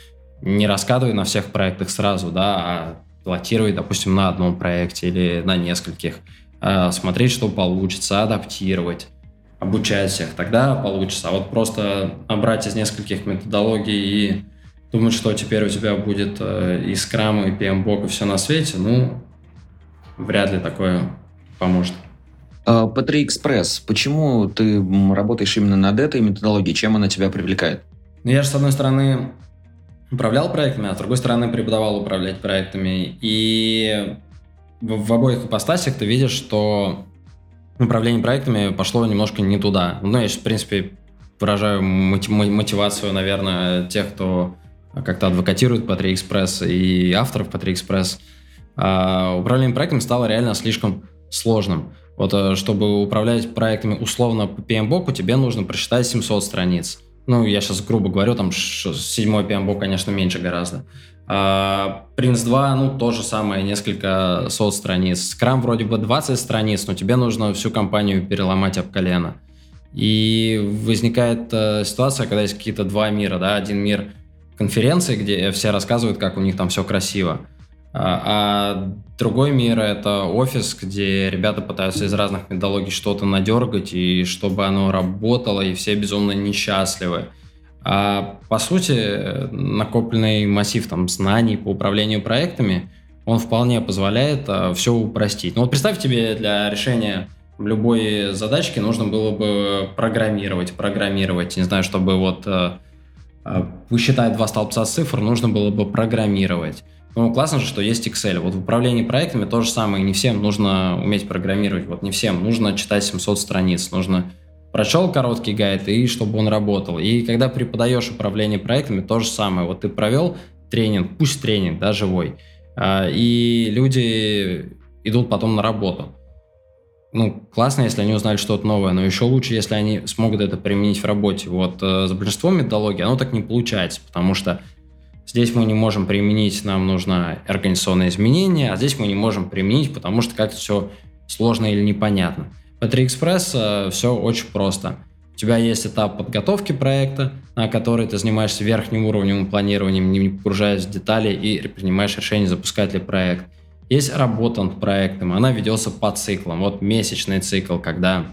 [SPEAKER 2] не раскатывать на всех проектах сразу, да, а пилотировать, допустим, на одном проекте или на нескольких, а, смотреть, что получится, адаптировать, обучать всех, тогда получится. А вот просто набрать из нескольких методологий и думать, что теперь у тебя будет э, и Scrum, и PMBOK, и все на свете, ну, вряд ли такое поможет.
[SPEAKER 1] P3 Express, почему ты работаешь именно над этой методологией? Чем она тебя привлекает?
[SPEAKER 2] Ну, я же, с одной стороны, управлял проектами, а с другой стороны, преподавал управлять проектами. И в, в обоих ипостасях ты видишь, что управление проектами пошло немножко не туда. Ну, я, в принципе, выражаю мотивацию, наверное, тех, кто как-то адвокатирует по 3 Express и авторов по 3 Express. А управление проектом стало реально слишком сложным. Вот э, чтобы управлять проектами условно по PMBOK, тебе нужно прочитать 700 страниц. Ну, я сейчас грубо говорю, там седьмой PMBOK, конечно, меньше гораздо. А, Prince 2, ну, то же самое, несколько сот страниц. Scrum вроде бы 20 страниц, но тебе нужно всю компанию переломать об колено. И возникает э, ситуация, когда есть какие-то два мира, да, один мир конференции, где все рассказывают, как у них там все красиво, а, а другой мир — это офис, где ребята пытаются из разных методологий что-то надергать, и чтобы оно работало, и все безумно несчастливы. А по сути, накопленный массив там, знаний по управлению проектами, он вполне позволяет а, все упростить. Ну вот представь тебе для решения любой задачки нужно было бы программировать, программировать, не знаю, чтобы вот э, э, высчитать два столбца цифр, нужно было бы программировать. Ну, классно же, что есть Excel. Вот в управлении проектами то же самое. Не всем нужно уметь программировать. Вот не всем. Нужно читать 700 страниц. Нужно прочел короткий гайд, и чтобы он работал. И когда преподаешь управление проектами, то же самое. Вот ты провел тренинг, пусть тренинг, да, живой, а, и люди идут потом на работу ну, классно, если они узнали что-то новое, но еще лучше, если они смогут это применить в работе. Вот э, за большинством методологий оно так не получается, потому что здесь мы не можем применить, нам нужно организационное изменение, а здесь мы не можем применить, потому что как-то все сложно или непонятно. В 3Express э, все очень просто. У тебя есть этап подготовки проекта, на который ты занимаешься верхним уровнем планированием, не погружаясь в детали и принимаешь решение, запускать ли проект – есть работа над проектом, она ведется по циклам. Вот месячный цикл, когда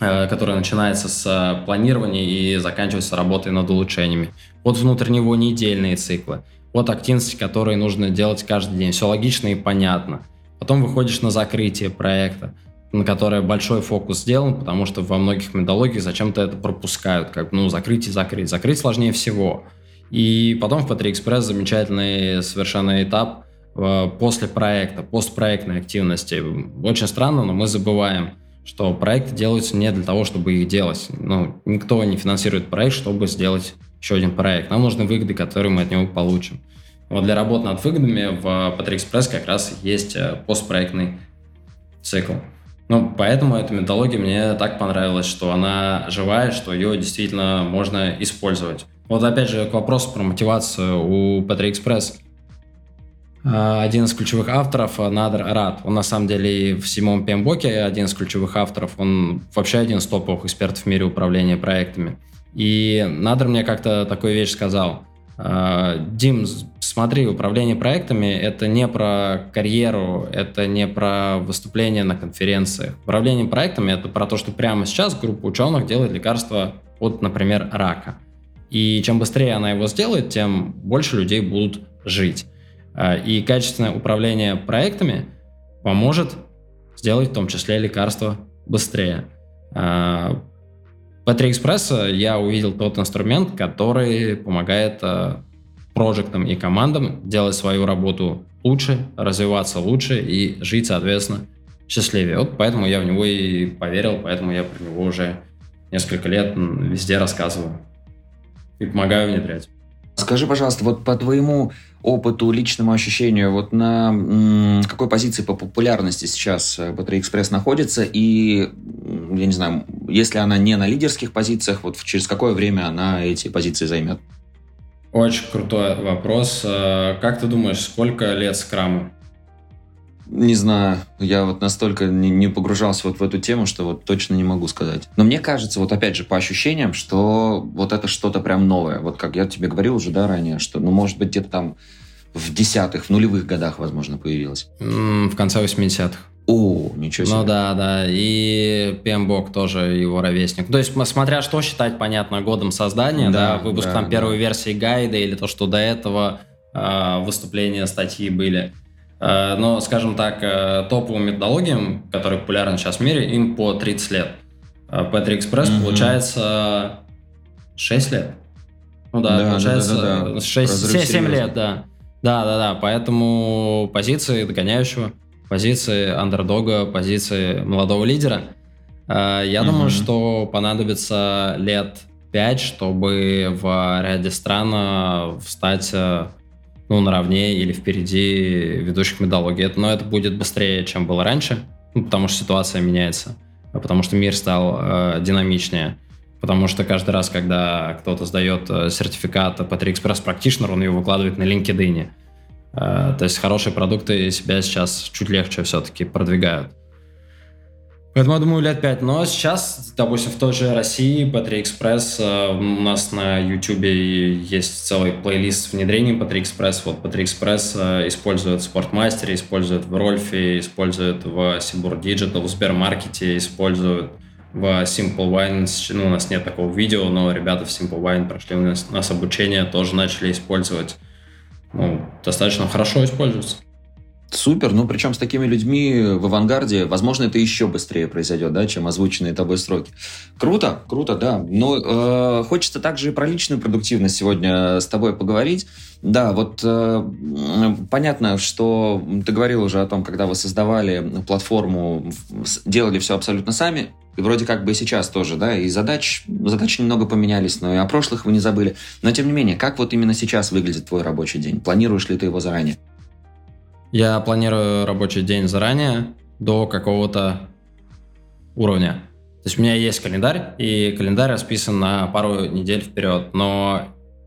[SPEAKER 2] э, который начинается с э, планирования и заканчивается работой над улучшениями. Вот внутрь него недельные циклы. Вот активности, которые нужно делать каждый день. Все логично и понятно. Потом выходишь на закрытие проекта, на которое большой фокус сделан, потому что во многих методологиях зачем-то это пропускают. Как, ну, закрыть и закрыть. Закрыть сложнее всего. И потом в P3 Express замечательный совершенно этап – Э, после проекта, постпроектной активности. Очень странно, но мы забываем, что проекты делаются не для того, чтобы их делать. Ну, никто не финансирует проект, чтобы сделать еще один проект. Нам нужны выгоды, которые мы от него получим. Вот для работы над выгодами в Patrick Express как раз есть э, постпроектный цикл. Ну, поэтому эта методология мне так понравилась, что она живая, что ее действительно можно использовать. Вот опять же к вопросу про мотивацию у Express – а, один из ключевых авторов э, Надр Рад. Он на самом деле в седьмом PMBOK один из ключевых авторов. Он вообще один из топовых экспертов в мире управления проектами. И Надр мне как-то такую вещь сказал. «А, Дим, смотри, управление проектами – это не про карьеру, это не про выступление на конференциях. Управление проектами – это про то, что прямо сейчас группа ученых делает лекарство от, например, рака. И чем быстрее она его сделает, тем больше людей будут жить. А, и качественное управление проектами поможет сделать в том числе лекарства быстрее. А, по 3 Express я увидел тот инструмент, который помогает а, проектам и командам делать свою работу лучше, развиваться лучше и жить, соответственно, счастливее. Вот поэтому я в него и поверил, поэтому я про него уже несколько лет везде рассказываю и помогаю внедрять.
[SPEAKER 1] Скажи, пожалуйста, вот по твоему опыту, личному ощущению, вот на какой позиции по популярности сейчас Battery Express находится, и, я не знаю, если она не на лидерских позициях, вот через какое время она эти позиции займет?
[SPEAKER 2] Очень крутой вопрос. Э, как ты думаешь, сколько лет скраму?
[SPEAKER 1] Не знаю, я вот настолько не, не погружался вот в эту тему, что вот точно не могу сказать. Но мне кажется, вот опять же, по ощущениям, что вот это что-то прям новое. Вот как я тебе говорил уже, да, ранее, что, ну, может быть, где-то там в десятых, в нулевых годах, возможно, появилось.
[SPEAKER 2] В конце 80-х.
[SPEAKER 1] О, ничего себе.
[SPEAKER 2] Ну да, да. И PMBOK тоже его ровесник. То есть, смотря что считать, понятно, годом создания, да, да выпуск да, там да. первой версии гайда или то, что до этого э, выступления, статьи были. Э, но, скажем так, э, топовым методологиям, которые популярны сейчас в мире, им по 30 лет. P3 Express mm-hmm. получается 6 лет. Ну да, да получается да, да, да. 6, 7 лет, да. Да, да, да. Поэтому позиции догоняющего, позиции андердога, позиции молодого лидера. Э, я mm-hmm. думаю, что понадобится лет 5, чтобы в ряде стран встать ну, наравне или впереди ведущих методологий. Но это будет быстрее, чем было раньше, ну, потому что ситуация меняется, а потому что мир стал э, динамичнее. Потому что каждый раз, когда кто-то сдает э, сертификат по 3 Express Practitioner, он его выкладывает на LinkedIn. Э, то есть хорошие продукты себя сейчас чуть легче все-таки продвигают. Поэтому, я думаю, лет пять. Но сейчас, допустим, в той же России P3 Express э, у нас на YouTube есть целый плейлист внедрений P3 Express. Вот P3 Express э, используют в Sportmaster, используют в Рольфе, используют в Сибур Digital, в Сбермаркете, используют в Simple Wine. Ну, у нас нет такого видео, но ребята в Simple Wine прошли у нас, у нас обучение, тоже начали использовать. Ну, достаточно хорошо используется.
[SPEAKER 1] Супер, ну причем с такими людьми в авангарде, возможно, это еще быстрее произойдет, да, чем озвученные тобой сроки. Круто, круто, да. Но э, хочется также и про личную продуктивность сегодня с тобой поговорить. Да, вот э, понятно, что ты говорил уже о том, когда вы создавали платформу, делали все абсолютно сами, и вроде как бы и сейчас тоже, да, и задач, задачи немного поменялись, но и о прошлых вы не забыли. Но тем не менее, как вот именно сейчас выглядит твой рабочий день? Планируешь ли ты его заранее?
[SPEAKER 2] Я планирую рабочий день заранее до какого-то уровня. То есть у меня есть календарь, и календарь расписан на пару недель вперед. Но,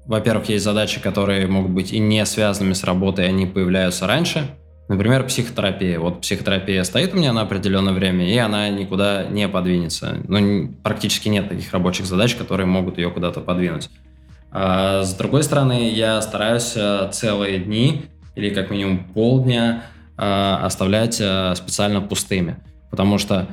[SPEAKER 2] во-первых, есть задачи, которые могут быть и не связанными с работой, они появляются раньше. Например, психотерапия. Вот психотерапия стоит у меня на определенное время, и она никуда не подвинется. Ну, практически нет таких рабочих задач, которые могут ее куда-то подвинуть. А с другой стороны, я стараюсь э, целые дни или как минимум полдня э, оставлять э, специально пустыми, потому что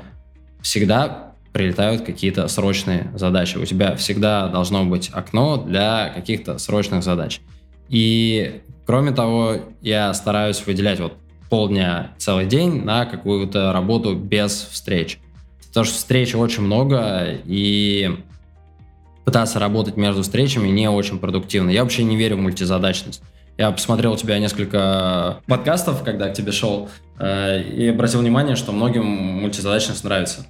[SPEAKER 2] всегда прилетают какие-то срочные задачи. У тебя всегда должно быть окно для каких-то срочных задач. И кроме того, я стараюсь выделять вот полдня, целый день на какую-то работу без встреч. Потому что встреч очень много, и пытаться работать между встречами не очень продуктивно. Я вообще не верю в мультизадачность. Я посмотрел у тебя несколько подкастов, когда к тебе шел, э, и обратил внимание, что многим мультизадачность нравится.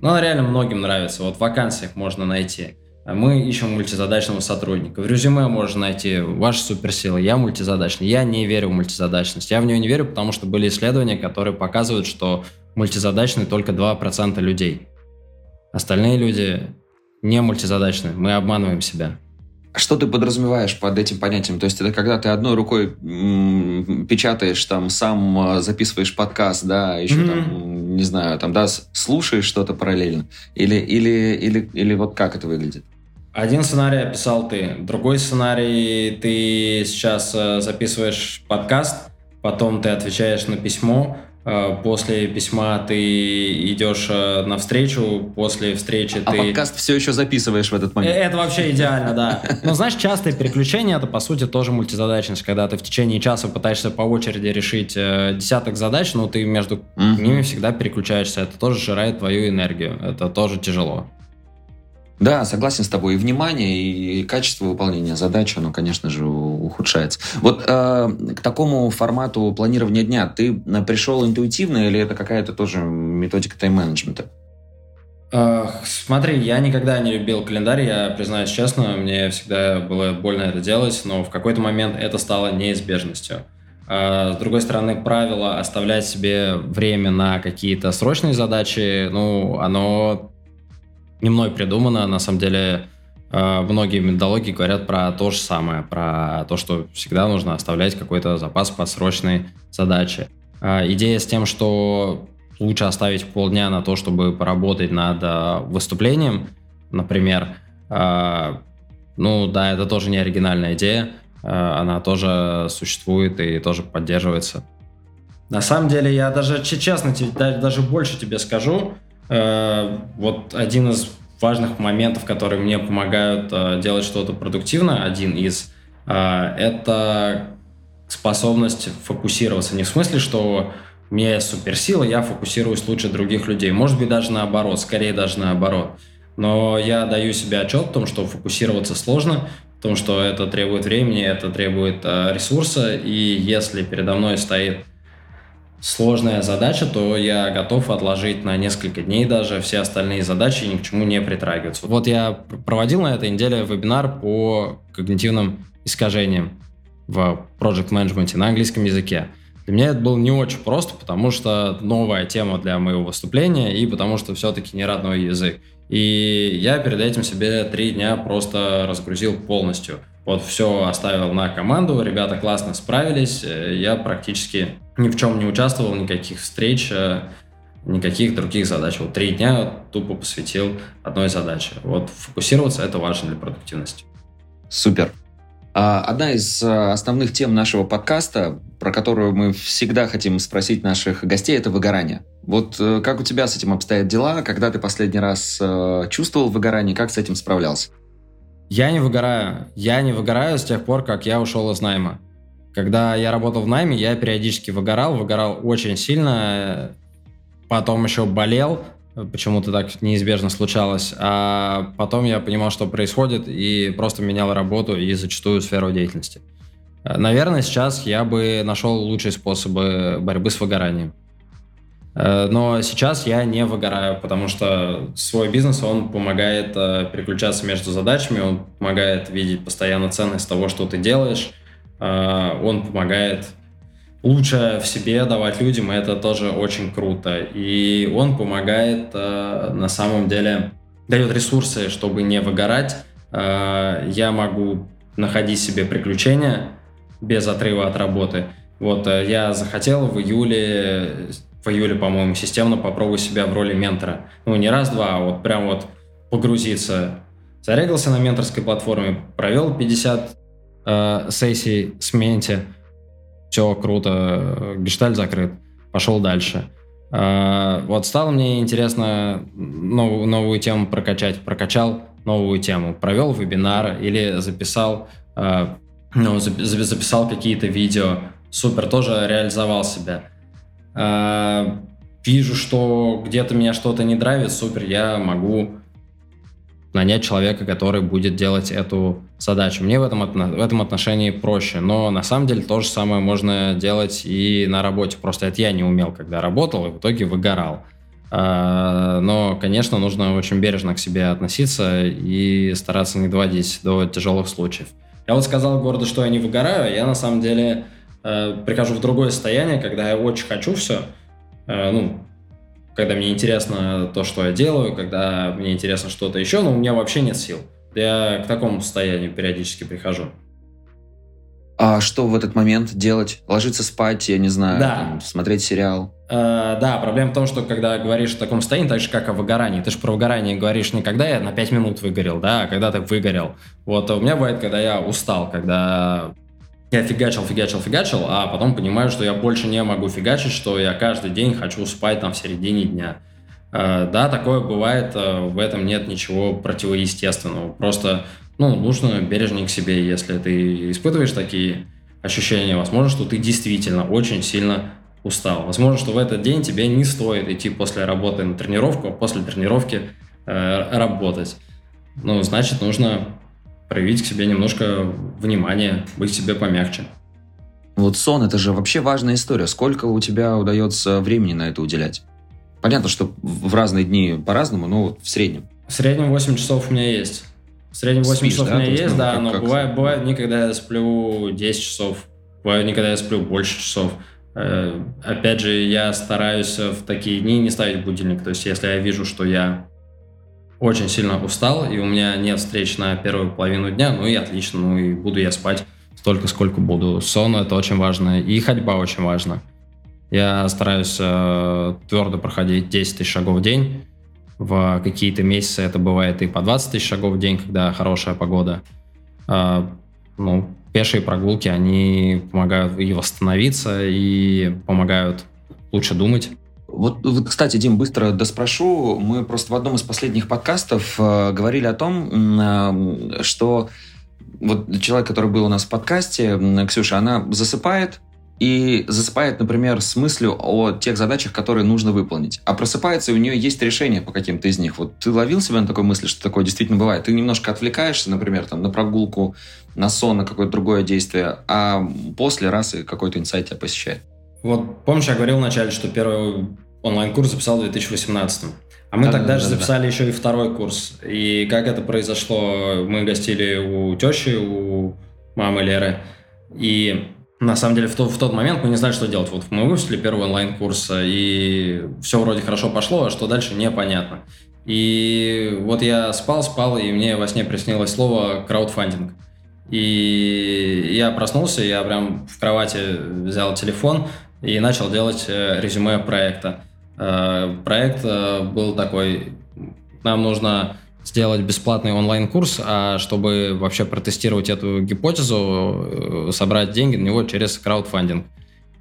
[SPEAKER 2] Ну, она реально многим нравится. Вот в вакансиях можно найти. Мы ищем мультизадачного сотрудника. В резюме можно найти ваши суперсилы. Я мультизадачный. Я не верю в мультизадачность. Я в нее не верю, потому что были исследования, которые показывают, что мультизадачны только 2% людей. Остальные люди не мультизадачны. Мы обманываем себя.
[SPEAKER 1] Что ты подразумеваешь под этим понятием? То есть это когда ты одной рукой м- печатаешь, там, сам а, записываешь подкаст, да, еще mm-hmm. там, не знаю, там, да, слушаешь что-то параллельно? Или, или, или, или вот как это выглядит?
[SPEAKER 2] Один сценарий описал ты, другой сценарий ты сейчас э, записываешь подкаст, потом ты отвечаешь на письмо, после письма ты идешь э, на встречу, после встречи
[SPEAKER 1] а
[SPEAKER 2] ты...
[SPEAKER 1] А подкаст все еще записываешь в этот момент.
[SPEAKER 2] Это вообще идеально, да. Но знаешь, частые переключения, это по сути тоже мультизадачность, когда ты в течение часа пытаешься по очереди решить э, десяток задач, но ты между ними всегда переключаешься. Это тоже жирает твою энергию. Это тоже тяжело.
[SPEAKER 1] Да, согласен с тобой. И внимание, и качество выполнения задач, оно, конечно же, ухудшается. Вот э, к такому формату планирования дня ты э, пришел интуитивно или это какая-то тоже методика тайм-менеджмента?
[SPEAKER 2] Э, смотри, я никогда не любил календарь, я признаюсь честно, мне всегда было больно это делать, но в какой-то момент это стало неизбежностью. Э, с другой стороны, правило оставлять себе время на какие-то срочные задачи, ну, оно не мной придумано. На самом деле, многие методологии говорят про то же самое, про то, что всегда нужно оставлять какой-то запас под срочные задачи. Э, идея с тем, что лучше оставить полдня на то, чтобы поработать над э, выступлением, например, ну да, это тоже не оригинальная идея, она тоже существует и тоже поддерживается. На самом деле, я даже, честно, даже больше тебе скажу, Э, вот один из важных моментов, которые мне помогают э, делать что-то продуктивно, один из, э, это способность фокусироваться. Не в смысле, что у меня есть суперсила, я фокусируюсь лучше других людей. Может быть, даже наоборот, скорее даже наоборот. Но я даю себе отчет в том, что фокусироваться сложно, в том, что это требует времени, это требует ресурса, и если передо мной стоит сложная задача, то я готов отложить на несколько дней даже все остальные задачи и ни к чему не притрагиваться. Вот я проводил на этой неделе вебинар по когнитивным искажениям в Project Management на английском языке. Для меня это было не очень просто, потому что новая тема для моего выступления и потому что все-таки не родной язык. И я перед этим себе три дня просто разгрузил полностью. Вот все оставил на команду, ребята классно справились, я практически ни в чем не участвовал, никаких встреч. Э, никаких других задач. Вот три дня тупо посвятил одной задаче. Вот фокусироваться – это важно для продуктивности.
[SPEAKER 1] Супер. А, одна из э, основных тем нашего подкаста, про которую мы всегда хотим спросить наших гостей, это выгорание. Вот э, как у тебя с этим обстоят дела? Когда ты последний раз чувствовал выгорание? Как с этим справлялся?
[SPEAKER 2] Я не выгораю. Я не выгораю с тех пор, как я ушел из найма. Когда я работал в найме, я периодически выгорал, выгорал очень сильно, потом еще болел, почему-то так неизбежно случалось, а потом я понимал, что происходит, и просто менял работу и зачастую сферу деятельности. Наверное, сейчас я бы нашел лучшие способы борьбы с выгоранием. Но сейчас я не выгораю, потому что свой бизнес, он помогает э, переключаться между задачами, он помогает видеть постоянно ценность того, что ты делаешь, он помогает лучше в себе давать людям, и это тоже очень круто. И он помогает а, на самом деле, дает ресурсы, чтобы не выгорать. А, я могу находить себе приключения без отрыва от работы. Вот я захотел в июле, в июле, по-моему, системно попробовать себя в роли ментора. Ну, не раз-два, а вот прям вот погрузиться. Зарегался на менторской платформе, провел 50 э, сессий с Менти. Все круто, гешталь закрыт. Пошел дальше. Э, вот стало мне интересно новую, новую тему прокачать. Прокачал новую тему. Провел вебинар или записал, э, ну, записал какие-то видео. Супер, тоже реализовал себя. Э, вижу, что где-то меня что-то не драйвит, супер, я могу нанять человека, который будет делать эту задачу. Мне в этом, в этом отношении проще, но на самом деле то же самое можно делать и на работе. Просто это я не умел, когда работал, и в итоге выгорал. А, но, конечно, нужно очень бережно к себе относиться и стараться не доводить до тяжелых случаев. Я вот сказал городу, что я не выгораю, я на самом деле э, прихожу в другое состояние, когда я очень хочу все, э, ну, когда мне интересно то, что я делаю, когда мне интересно что-то еще, но у меня вообще нет сил. Я к такому состоянию периодически прихожу.
[SPEAKER 1] А что в этот момент делать? Ложиться спать, я не знаю, да. там, смотреть сериал?
[SPEAKER 2] Э, да, проблема в том, что когда говоришь в таком состоянии, так же как о выгорании, ты же про выгорание говоришь не когда я на 5 минут выгорел, да, а когда ты выгорел. Вот а у меня бывает, когда я устал, когда я фигачил, фигачил, фигачил, а потом понимаю, что я больше не могу фигачить, что я каждый день хочу спать там в середине дня. Uh, да, такое бывает, uh, в этом нет ничего противоестественного. Просто, ну, нужно бережнее к себе, если ты испытываешь такие ощущения. Возможно, что ты действительно очень сильно устал. Возможно, что в этот день тебе не стоит идти после работы на тренировку, а после тренировки uh, работать. Ну, значит, нужно проявить к себе немножко внимания, быть себе помягче.
[SPEAKER 1] Вот сон – это же вообще важная история. Сколько у тебя удается времени на это уделять? Понятно, что в разные дни по-разному, но в среднем.
[SPEAKER 2] В среднем 8 часов у меня есть. В среднем 8 Спишь, часов да? у меня есть, есть ну, да, как, но как... Бывает, бывает дни, когда я сплю 10 часов, бывает дни, когда я сплю больше часов. Э, опять же, я стараюсь в такие дни не ставить будильник. То есть, если я вижу, что я очень сильно устал, и у меня нет встреч на первую половину дня, ну и отлично, ну и буду я спать столько, сколько буду. Сон – это очень важно, и ходьба очень важна. Я стараюсь э, твердо проходить 10 тысяч шагов в день. В какие-то месяцы это бывает и по 20 тысяч шагов в день, когда хорошая погода. Э, ну, пешие прогулки, они помогают и восстановиться, и помогают лучше думать.
[SPEAKER 1] Вот, кстати, Дим, быстро доспрошу. Мы просто в одном из последних подкастов э, говорили о том, э, что вот человек, который был у нас в подкасте, Ксюша, она засыпает, и засыпает, например, с мыслью о тех задачах, которые нужно выполнить. А просыпается, и у нее есть решение по каким-то из них. Вот ты ловил себя на такой мысли, что такое действительно бывает? Ты немножко отвлекаешься, например, там, на прогулку, на сон, на какое-то другое действие, а после раз и какой-то инсайт тебя посещает.
[SPEAKER 2] Вот помнишь, я говорил вначале, что первый онлайн-курс записал в 2018. А мы да, тогда да, же да, записали да. еще и второй курс. И как это произошло? Мы гостили у тещи, у мамы Леры. И на самом деле в, то, в тот момент мы не знали, что делать. Вот мы выпустили первый онлайн-курс, и все вроде хорошо пошло, а что дальше непонятно. И вот я спал, спал, и мне во сне приснилось слово краудфандинг. И я проснулся, я прям в кровати взял телефон и начал делать э, резюме проекта. Проект был такой, нам нужно сделать бесплатный онлайн-курс, а чтобы вообще протестировать эту гипотезу, собрать деньги на него через краудфандинг.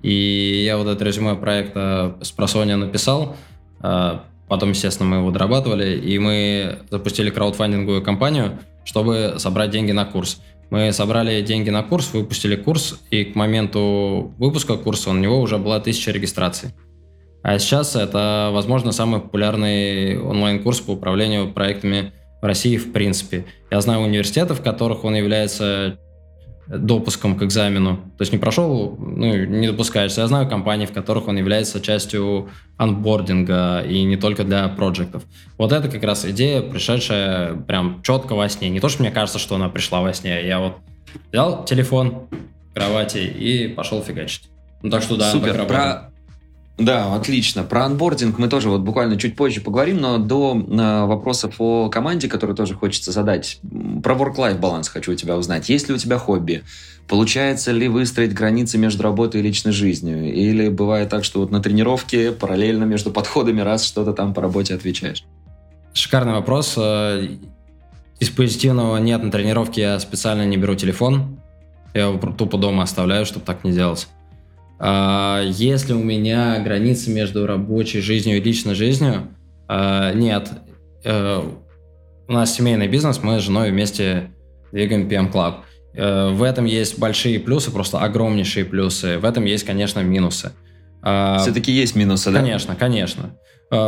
[SPEAKER 2] И я вот это резюме проекта с просония написал, потом, естественно, мы его дорабатывали, и мы запустили краудфандинговую кампанию, чтобы собрать деньги на курс. Мы собрали деньги на курс, выпустили курс, и к моменту выпуска курса у него уже была тысяча регистраций. А сейчас это, возможно, самый популярный онлайн-курс по управлению проектами в России в принципе. Я знаю университеты, в которых он является допуском к экзамену. То есть не прошел, ну, не допускаешься. Я знаю компании, в которых он является частью анбординга и не только для проектов. Вот это как раз идея, пришедшая прям четко во сне. Не то, что мне кажется, что она пришла во сне. Я вот взял телефон в кровати и пошел фигачить. Ну так что да,
[SPEAKER 1] Супер. Про, да, отлично. Про анбординг мы тоже вот буквально чуть позже поговорим, но до э, вопросов о команде, которые тоже хочется задать, про work-life баланс хочу у тебя узнать. Есть ли у тебя хобби? Получается ли выстроить границы между работой и личной жизнью? Или бывает так, что вот на тренировке параллельно между подходами раз что-то там по работе отвечаешь?
[SPEAKER 2] Шикарный вопрос. Э, из позитивного нет, на тренировке я специально не беру телефон. Я его тупо дома оставляю, чтобы так не делать. А, если у меня границы между рабочей жизнью и личной жизнью, а, нет. Э, у нас семейный бизнес, мы с женой вместе двигаем PM Club. Э, в этом есть большие плюсы, просто огромнейшие плюсы. В этом есть, конечно, минусы.
[SPEAKER 1] А, Все-таки есть минусы, да?
[SPEAKER 2] Конечно, конечно.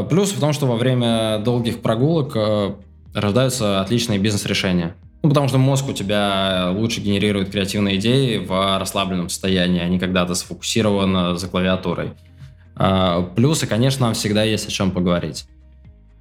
[SPEAKER 2] Плюс в том, что во время долгих прогулок э, рождаются отличные бизнес-решения. Ну, потому что мозг у тебя лучше генерирует креативные идеи в расслабленном состоянии, а не когда ты сфокусирован за клавиатурой. А, плюсы, конечно, нам всегда есть о чем поговорить.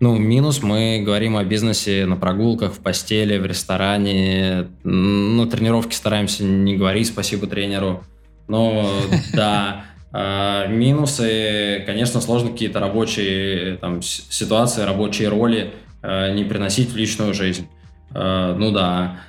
[SPEAKER 2] Ну, минус, мы говорим о бизнесе на прогулках, в постели, в ресторане. На тренировке стараемся не говорить спасибо тренеру. Но да, а, минусы, конечно, сложно какие-то рабочие там, ситуации, рабочие роли а, не приносить в личную жизнь. Э, ну да.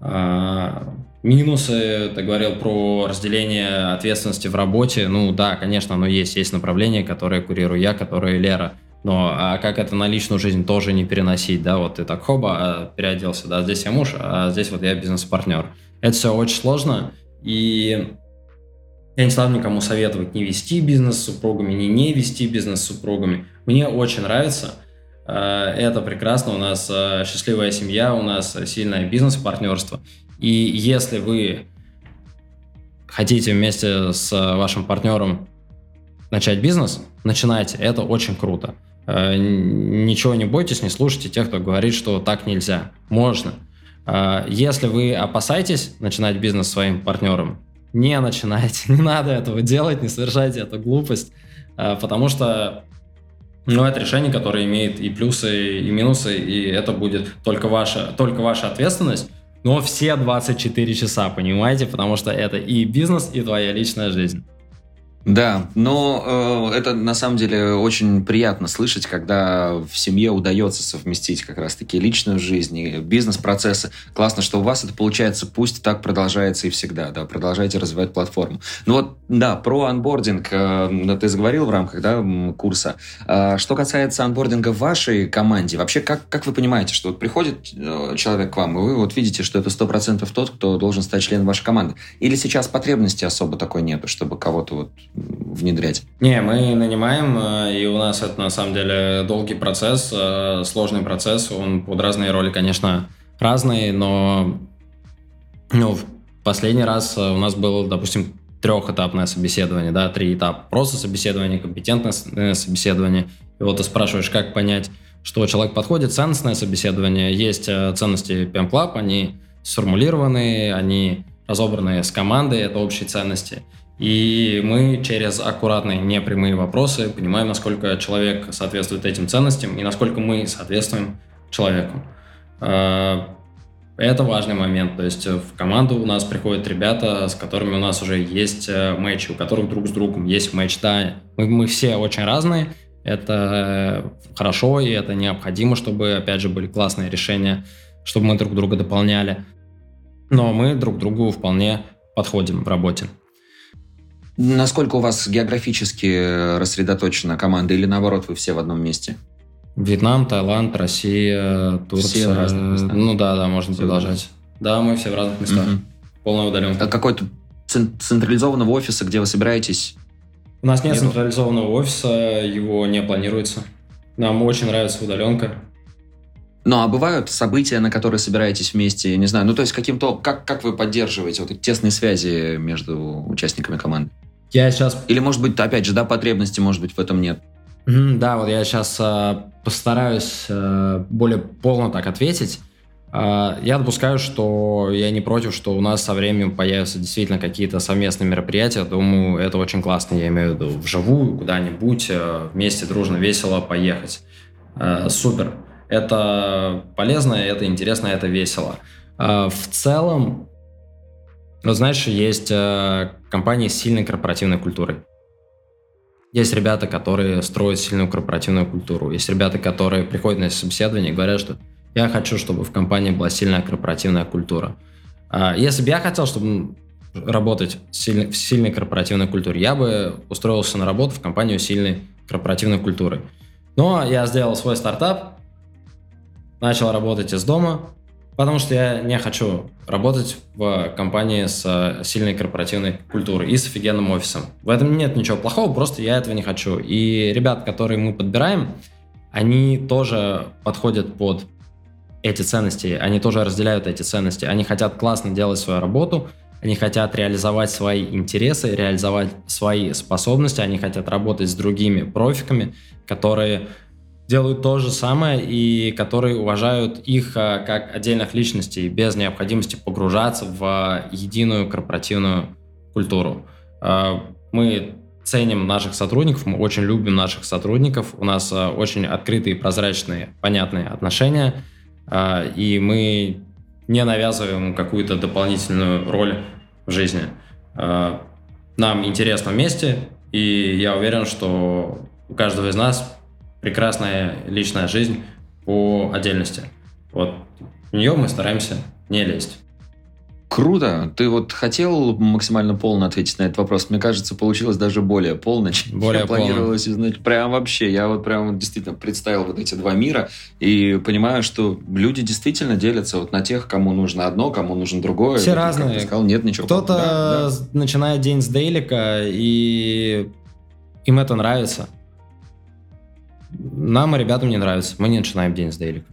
[SPEAKER 2] Э, минусы, ты говорил про разделение ответственности в работе. Ну да, конечно, оно есть. Есть направление, которое курирую я, которое Лера. Но а как это на личную жизнь тоже не переносить, да, вот ты так хоба, а, переоделся, да, здесь я муж, а здесь вот я бизнес-партнер. Это все очень сложно, и я не стану никому советовать не вести бизнес с супругами, не не вести бизнес с супругами. Мне очень нравится – это прекрасно, у нас э, счастливая семья, у нас сильное бизнес-партнерство. И если вы хотите вместе с вашим партнером начать бизнес, начинайте, это очень круто. Э, ничего не бойтесь, не слушайте тех, кто говорит, что так нельзя. Можно. Если вы опасаетесь начинать бизнес своим партнером, не начинайте, не надо этого делать, не совершайте эту глупость, потому что но это решение, которое имеет и плюсы, и минусы, и это будет только ваша, только ваша ответственность, но все 24 часа, понимаете, потому что это и бизнес, и твоя личная жизнь.
[SPEAKER 1] Да, но э, это на самом деле очень приятно слышать, когда в семье удается совместить как раз-таки личную жизнь и бизнес-процессы. Классно, что у вас это получается, пусть так продолжается и всегда, да, продолжайте развивать платформу. Ну вот, да, про анбординг э, ты заговорил в рамках да, курса. Э, что касается анбординга в вашей команде, вообще как, как вы понимаете, что вот приходит э, человек к вам, и вы вот видите, что это 100% тот, кто должен стать членом вашей команды? Или сейчас потребности особо такой нету, чтобы кого-то вот внедрять?
[SPEAKER 2] Не, мы нанимаем, э, и у нас это на самом деле долгий процесс, э, сложный процесс. Он под разные роли, конечно, разный, но ну, в последний раз э, у нас было, допустим, трехэтапное собеседование, да, три этапа. Просто собеседование, компетентное собеседование. И вот ты спрашиваешь, как понять, что человек подходит. Ценностное собеседование. Есть ценности PM Club, они сформулированы, они разобраны с командой, это общие ценности. И мы через аккуратные, непрямые вопросы понимаем, насколько человек соответствует этим ценностям и насколько мы соответствуем человеку. А, это важный момент. То есть в команду у нас приходят ребята, с которыми у нас уже есть э, матчи, у которых друг с другом есть матч. Да, мы, мы все очень разные. Это хорошо и это необходимо, чтобы, опять же, были классные решения, чтобы мы друг друга дополняли. Но мы друг другу вполне подходим в работе.
[SPEAKER 1] Насколько у вас географически рассредоточена команда или наоборот вы все в одном месте?
[SPEAKER 2] Вьетнам, Таиланд, Россия, Турция. Все в разных местах. Ну да, да, можно все продолжать. Да, мы все в разных местах. Угу. Полная удаленка.
[SPEAKER 1] А какой-то централизованного офиса, где вы собираетесь?
[SPEAKER 2] У нас нет, нет централизованного офиса, его не планируется. Нам очень нравится удаленка.
[SPEAKER 1] Ну, а бывают события, на которые собираетесь вместе, не знаю, ну, то есть каким-то, как, как вы поддерживаете вот эти тесные связи между участниками команды?
[SPEAKER 2] Я сейчас...
[SPEAKER 1] Или, может быть, опять же, да, потребности, может быть, в этом нет?
[SPEAKER 2] Mm, да, вот я сейчас э, постараюсь э, более полно так ответить. Э, я допускаю, что я не против, что у нас со временем появятся действительно какие-то совместные мероприятия. Думаю, это очень классно, я имею в виду вживую, куда-нибудь, э, вместе, дружно, весело поехать. Э, супер. Это полезно, это интересно, это весело. А, в целом, ну, знаешь, есть э, компании с сильной корпоративной культурой. Есть ребята, которые строят сильную корпоративную культуру. Есть ребята, которые приходят на собеседование и говорят, что я хочу, чтобы в компании была сильная корпоративная культура. А, если бы я хотел, чтобы работать в сильной корпоративной культуре, я бы устроился на работу в компанию сильной корпоративной культуры. Но я сделал свой стартап, начал работать из дома, потому что я не хочу работать в компании с э, сильной корпоративной культурой и с офигенным офисом. В этом нет ничего плохого, просто я этого не хочу. И ребят, которые мы подбираем, они тоже подходят под эти ценности, они тоже разделяют эти ценности. Они хотят классно делать свою работу, они хотят реализовать свои интересы, реализовать свои способности, они хотят работать с другими профиками, которые делают то же самое и которые уважают их а, как отдельных личностей без необходимости погружаться в единую корпоративную культуру. А, мы ценим наших сотрудников, мы очень любим наших сотрудников, у нас очень открытые, прозрачные, понятные отношения, и мы не навязываем какую-то дополнительную роль в жизни. Нам интересно вместе, и я уверен, что у каждого из нас прекрасная личная жизнь по отдельности. Вот в нее мы стараемся не лезть.
[SPEAKER 1] Круто. Ты вот хотел максимально полно ответить на этот вопрос. Мне кажется, получилось даже более полно, чем более планировалось узнать. Прям вообще. Я вот прям действительно представил вот эти два мира и понимаю, что люди действительно делятся вот на тех, кому нужно одно, кому нужно другое.
[SPEAKER 2] Все вот, разные.
[SPEAKER 1] Как ты сказал, нет ничего.
[SPEAKER 2] Кто-то да, да. начинает день с дейлика, и им это нравится. Нам, ребятам, не нравится. Мы не начинаем день с дейлика.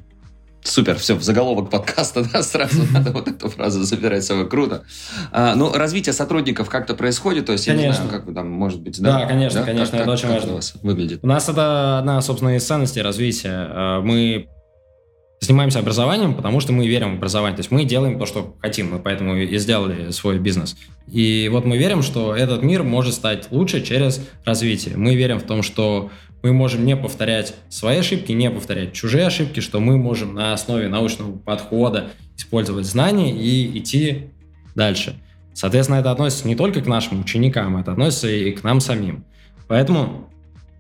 [SPEAKER 1] Супер, все, в заголовок подкаста, да, сразу надо вот эту фразу забирать собой, круто. А, ну, развитие сотрудников как-то происходит, то есть, конечно. я не знаю, как вы там, может быть,
[SPEAKER 2] да? Да, конечно, да? конечно, как, это как, очень как важно.
[SPEAKER 1] у вас выглядит?
[SPEAKER 2] У нас это одна, собственно, из ценностей развития. А, мы занимаемся образованием, потому что мы верим в образование. То есть мы делаем то, что хотим, мы поэтому и сделали свой бизнес. И вот мы верим, что этот мир может стать лучше через развитие. Мы верим в том, что мы можем не повторять свои ошибки, не повторять чужие ошибки, что мы можем на основе научного подхода использовать знания и идти дальше. Соответственно, это относится не только к нашим ученикам, это относится и к нам самим. Поэтому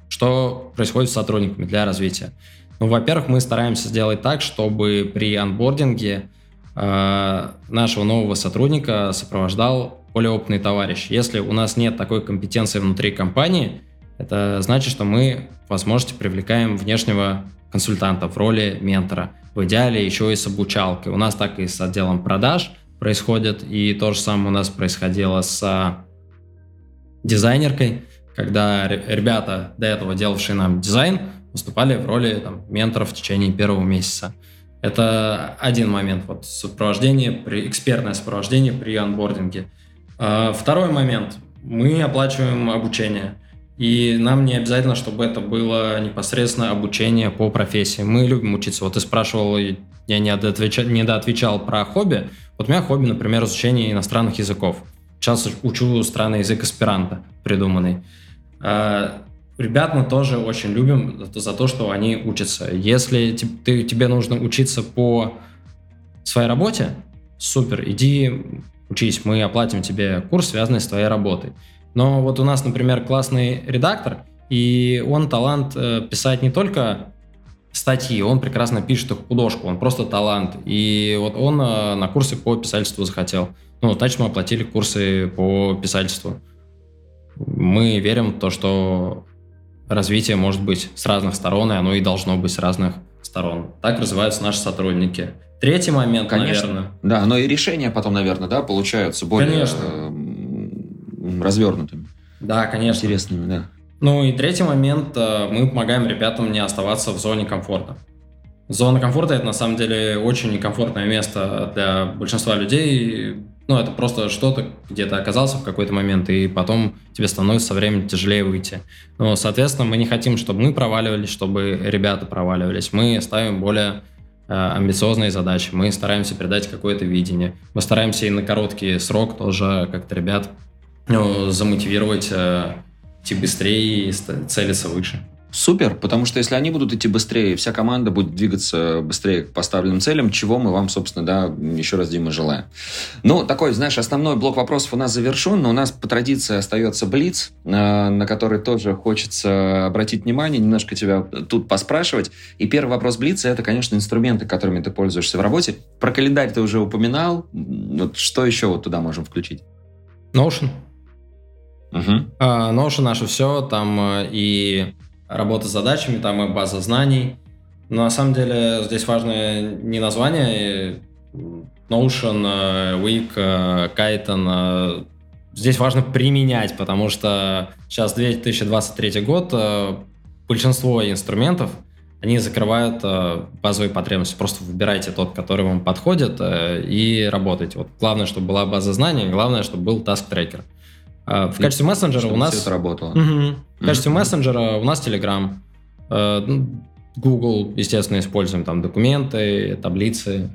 [SPEAKER 2] что происходит с сотрудниками для развития? Ну, во-первых, мы стараемся сделать так, чтобы при анбординге э, нашего нового сотрудника сопровождал более опытный товарищ. Если у нас нет такой компетенции внутри компании, это значит, что мы, возможно, привлекаем внешнего консультанта в роли ментора. В идеале еще и с обучалкой. У нас так и с отделом продаж происходит, и то же самое у нас происходило с а, дизайнеркой, когда ребята, до этого делавшие нам дизайн, выступали в роли там, менторов в течение первого месяца. Это один момент, вот сопровождение, при, экспертное сопровождение при анбординге. А, второй момент. Мы оплачиваем обучение – и нам не обязательно, чтобы это было непосредственно обучение по профессии. Мы любим учиться. Вот ты спрашивал, я не доотвечал, не доотвечал про хобби. Вот у меня хобби, например, изучение иностранных языков. Сейчас учу странный язык аспиранта придуманный. А, ребят мы тоже очень любим за то, что они учатся. Если ты, тебе нужно учиться по своей работе, супер, иди учись, мы оплатим тебе курс, связанный с твоей работой. Но вот у нас, например, классный редактор, и он талант э, писать не только статьи, он прекрасно пишет их художку, он просто талант. И вот он э, на курсы по писательству захотел. Ну, значит, мы оплатили курсы по писательству. мы верим в то, что развитие может быть с разных сторон, и оно и должно быть с разных сторон. Так развиваются наши сотрудники. Третий момент,
[SPEAKER 1] Конечно.
[SPEAKER 2] наверное.
[SPEAKER 1] Да, но и решения потом, наверное, да, получаются более
[SPEAKER 2] Конечно.
[SPEAKER 1] Развернутыми,
[SPEAKER 2] Да, конечно.
[SPEAKER 1] интересными, да.
[SPEAKER 2] Ну и третий момент, э, мы помогаем ребятам не оставаться в зоне комфорта. Зона комфорта это на самом деле очень некомфортное место для большинства людей. Ну, это просто что-то, где ты оказался в какой-то момент, и потом тебе становится со временем тяжелее выйти. Ну, соответственно, мы не хотим, чтобы мы проваливались, чтобы ребята проваливались. Мы ставим более э, амбициозные задачи, мы стараемся передать какое-то видение. Мы стараемся и на короткий срок тоже как-то ребят ну, замотивировать э, идти быстрее и целиться выше.
[SPEAKER 1] Супер, потому что если они будут идти быстрее, вся команда будет двигаться быстрее к поставленным целям, чего мы вам, собственно, да, еще раз, Дима, желаем. Ну, такой, знаешь, основной блок вопросов у нас завершен, но у нас по традиции остается Блиц, э, на который тоже хочется обратить внимание, немножко тебя тут поспрашивать. И первый вопрос Блица – это, конечно, инструменты, которыми ты пользуешься в работе. Про календарь ты уже упоминал. Вот что еще вот туда можем включить?
[SPEAKER 2] Notion.
[SPEAKER 1] Угу.
[SPEAKER 2] А, Notion наше все, там э, и работа с задачами, там и база знаний. Но на самом деле здесь важно не название, Notion, э, Week, э, Kaizen. э, Здесь важно применять, потому что сейчас 2023 год, большинство инструментов, они закрывают базовые потребности. Просто выбирайте тот, который вам подходит, и работайте. Вот главное, чтобы была база знаний, главное, чтобы был task-трекер. Э, В качестве мессенджера у нас...
[SPEAKER 1] все это работало.
[SPEAKER 2] Мгм. В качестве мессенджера у нас Telegram. Э, ну, Google, естественно, используем там документы, таблицы.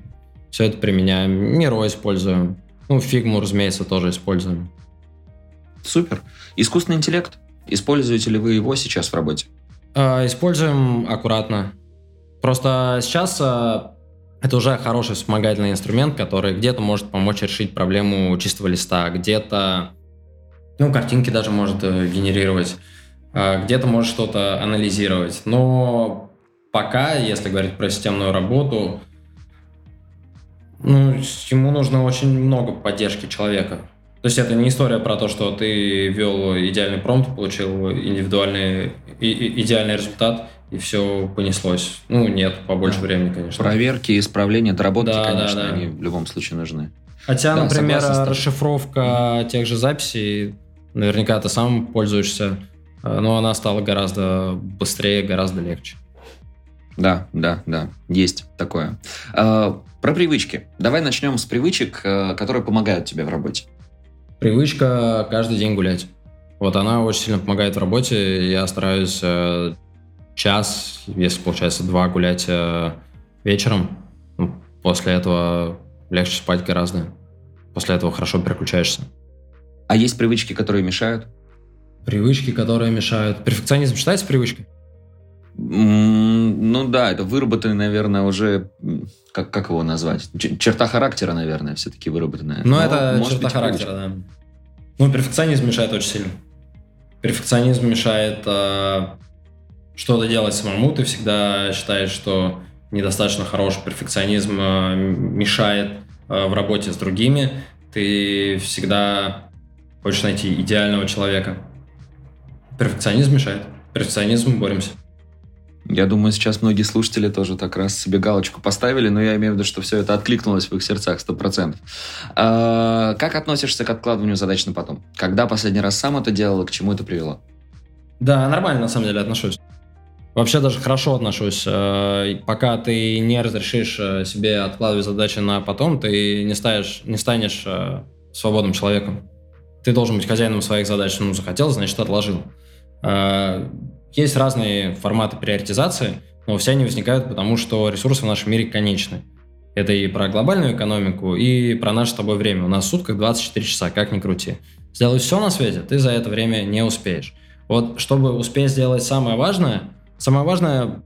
[SPEAKER 2] Все это применяем. Miro используем. Ну, Figma, разумеется, тоже используем.
[SPEAKER 1] Супер. Искусственный интеллект. Используете ли вы его сейчас в работе?
[SPEAKER 2] Э, Используем аккуратно. Просто сейчас э, это уже хороший вспомогательный инструмент, который где-то может помочь решить проблему чистого листа, где-то, ну, картинки даже может э, генерировать, э, где-то может что-то анализировать. Но пока, если говорить про системную работу, ну, ему нужно очень много поддержки человека. То есть это не история про то, что ты ввел идеальный промпт, получил индивидуальный, и- и- идеальный результат, и все понеслось. Ну, нет, побольше
[SPEAKER 1] Да.
[SPEAKER 2] времени, конечно.
[SPEAKER 1] Проверки, исправления, доработки,
[SPEAKER 2] Да, да,
[SPEAKER 1] конечно,
[SPEAKER 2] да.
[SPEAKER 1] они в любом случае нужны.
[SPEAKER 2] Хотя,
[SPEAKER 1] Да,
[SPEAKER 2] например, расшифровка тех же записей, наверняка ты сам пользуешься, э, но она стала гораздо быстрее, гораздо легче.
[SPEAKER 1] Да, да, да, есть такое. А, про привычки. Давай начнем с привычек, э, которые помогают тебе в работе.
[SPEAKER 2] Привычка каждый день гулять. Вот она очень сильно помогает в работе. Я стараюсь э, час, если получается два, гулять э, вечером. Ну, После этого легче спать гораздо. После этого хорошо переключаешься.
[SPEAKER 1] А есть привычки, которые мешают?
[SPEAKER 2] Привычки, которые мешают. Перфекционизм считается привычкой?
[SPEAKER 1] Ну да, это выработанный, наверное, уже... Как, как его назвать? Черта характера, наверное, все-таки выработанная.
[SPEAKER 2] Ну,
[SPEAKER 1] Но,
[SPEAKER 2] это
[SPEAKER 1] может
[SPEAKER 2] черта
[SPEAKER 1] быть,
[SPEAKER 2] характера, да. Ну, перфекционизм мешает очень сильно. Перфекционизм мешает э, что-то делать самому. Ты всегда считаешь, что недостаточно хороший перфекционизм э, мешает э, в работе с другими. Ты всегда хочешь найти идеального человека. Перфекционизм мешает. Перфекционизм боремся.
[SPEAKER 1] Я думаю, сейчас многие слушатели тоже так раз себе галочку поставили, но я имею в виду, что все это откликнулось в их сердцах 100%. А, как относишься к откладыванию задач на потом? Когда последний раз сам это делал и к чему это привело?
[SPEAKER 2] Да, нормально на самом деле отношусь. Вообще даже хорошо отношусь. И Пока ты не разрешишь э, себе откладывать задачи на потом, ты не, станешь, не станешь э, свободным человеком. Ты должен быть хозяином своих задач. Ну, захотел, значит, отложил. Э, Есть разные форматы приоритизации, но все они возникают потому, что ресурсы в нашем мире конечны. Это и про глобальную экономику, и про наше с тобой время. У нас в сутках 24 часа, как ни крути. Сделай все на свете, ты за это время не успеешь. Вот чтобы успеть сделать самое важное, самое важное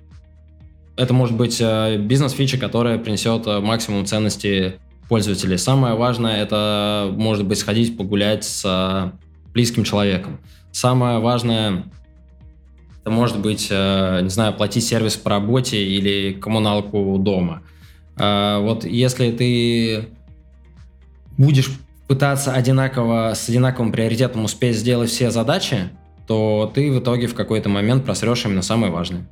[SPEAKER 2] это может быть э, бизнес-фича, которая принесет э, максимум ценности пользователей. Самое важное это может быть сходить погулять с э, близким человеком. Самое важное это может быть, э, не знаю, платить сервис по работе или коммуналку дома. Э, Вот если ты будешь пытаться одинаково, с одинаковым приоритетом успеть сделать все задачи, то ты в итоге в какой-то момент просрешь именно самые важные.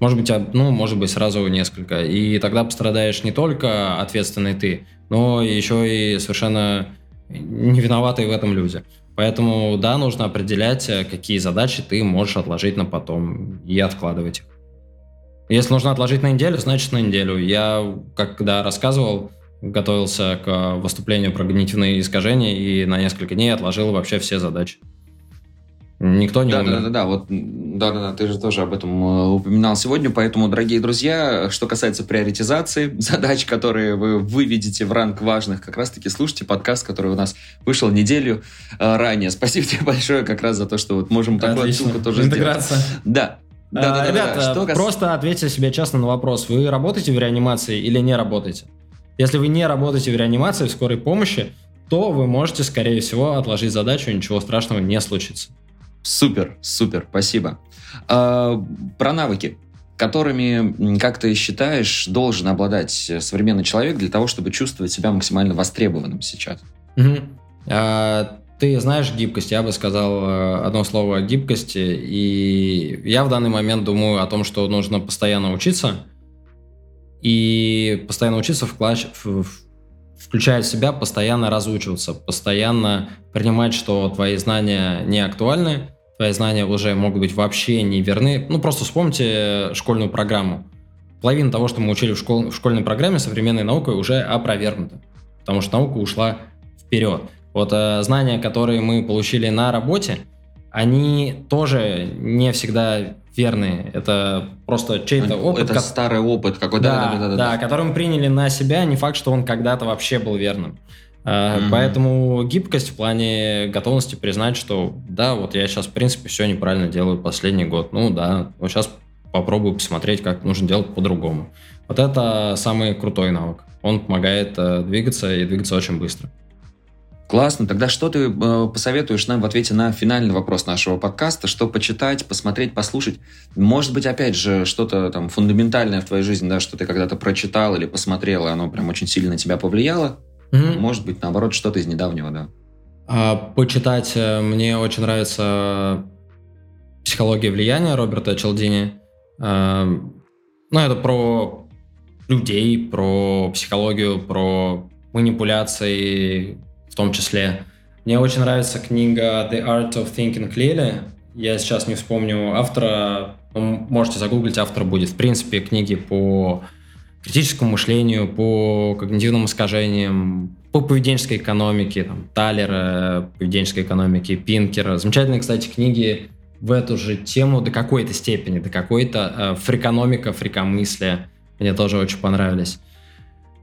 [SPEAKER 2] Может быть, одну, может быть, сразу несколько. И тогда пострадаешь не только ответственный ты, но еще и совершенно не виноватые в этом люди. Поэтому, да, нужно определять, э, какие задачи ты можешь отложить на потом и откладывать их. Если нужно отложить на неделю, значит на неделю. Я, когда рассказывал, готовился к выступлению про когнитивные искажения и на несколько дней отложил вообще все задачи. Никто не
[SPEAKER 1] да, умер. Да, да, да, вот, да, да, да, ты же тоже об этом э, упоминал сегодня, поэтому, дорогие друзья, что касается приоритизации задач, которые вы выведете в ранг важных, как раз-таки слушайте подкаст, который у нас вышел неделю э, ранее. Спасибо тебе большое как раз за то, что вот можем такую Отлично. отсылку тоже
[SPEAKER 2] Интеграция.
[SPEAKER 1] сделать. Да,
[SPEAKER 2] да, да, да, Ребята, да, да. просто кас... ответьте себе честно на вопрос. Вы работаете в реанимации или не работаете? Если вы не работаете в реанимации, в скорой помощи, то вы можете, скорее всего, отложить задачу, и ничего страшного не случится.
[SPEAKER 1] Супер, супер, спасибо. А, про навыки, которыми, как ты считаешь, должен обладать современный человек для того, чтобы чувствовать себя максимально востребованным сейчас?
[SPEAKER 2] Угу. А, ты знаешь гибкость, я бы сказал э, одно слово гибкости, и я в данный момент думаю о том, что нужно постоянно учиться, и постоянно учиться вклад... включая в себя, постоянно разучиваться, постоянно принимать, что твои знания не актуальны, твои знания уже могут быть вообще не верны. Ну, просто вспомните школьную программу. Половина того, что мы учили в, школ... в школьной программе, современной наукой уже опровергнута, потому что наука ушла вперед. Вот э, знания, которые мы получили на работе, они тоже не всегда верные. Это просто чей-то опыт.
[SPEAKER 1] Это как... старый опыт какой-то.
[SPEAKER 2] Да, да, да, да, да, который мы приняли на себя, не факт, что он когда-то вообще был верным. Mm-hmm. Поэтому гибкость в плане готовности признать, что да, вот я сейчас, в принципе, все неправильно делаю последний год. Ну да, вот сейчас попробую посмотреть, как нужно делать по-другому. Вот это самый крутой навык. Он помогает э, двигаться и двигаться очень быстро.
[SPEAKER 1] Классно. Тогда что ты э, посоветуешь нам в ответе на финальный вопрос нашего подкаста? Что почитать, посмотреть, послушать? Может быть, опять же, что-то там фундаментальное в твоей жизни, да, что ты когда-то прочитал или посмотрел, и оно прям очень сильно на тебя повлияло? Mm-hmm. Может быть, наоборот, что-то из недавнего, да.
[SPEAKER 2] А, почитать э, мне очень нравится «Психология влияния» Роберта Челдини. А, ну, это про людей, про психологию, про манипуляции, том числе. Мне очень нравится книга The Art of Thinking Clearly. Я сейчас не вспомню автора, можете загуглить, автор будет. В принципе, книги по критическому мышлению, по когнитивным искажениям, по поведенческой экономике, там, Талера, поведенческой экономики, Пинкера. Замечательные, кстати, книги в эту же тему до какой-то степени, до какой-то э, фрикономика, фрикомыслия. Мне тоже очень понравились.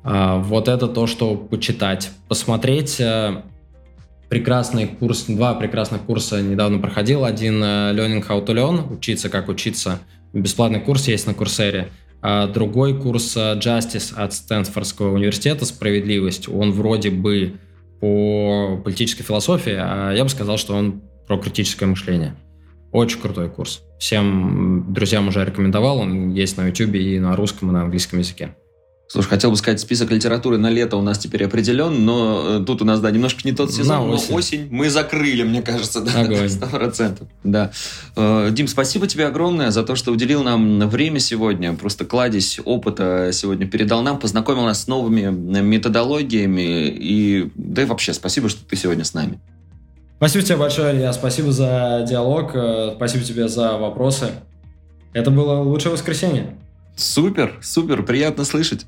[SPEAKER 2] А, вот это то, что почитать. Посмотреть э, прекрасный курс, два прекрасных курса недавно проходил. Один э, Learning How to Learn, учиться как учиться. Бесплатный курс есть на Курсере. А другой курс э, Justice от Стэнфордского университета «Справедливость». Он вроде бы по политической философии, а я бы сказал, что он про критическое мышление. Очень крутой курс. Всем друзьям уже рекомендовал. Он есть на YouTube и на русском, и на английском языке.
[SPEAKER 1] Слушай, хотел бы сказать, список литературы на лето у нас теперь определен, но э, тут у нас, да, немножко не тот сезон, на осень. но осень мы закрыли, мне кажется, да, сто процентов. Да. Э, Дим, спасибо тебе огромное за то, что уделил нам время сегодня, просто кладезь опыта сегодня передал нам, познакомил нас с новыми методологиями, и да и вообще спасибо, что ты сегодня с нами.
[SPEAKER 2] Спасибо тебе большое, Илья, спасибо за диалог, э, спасибо тебе за вопросы. Это было лучшее воскресенье.
[SPEAKER 1] Супер, супер, приятно слышать.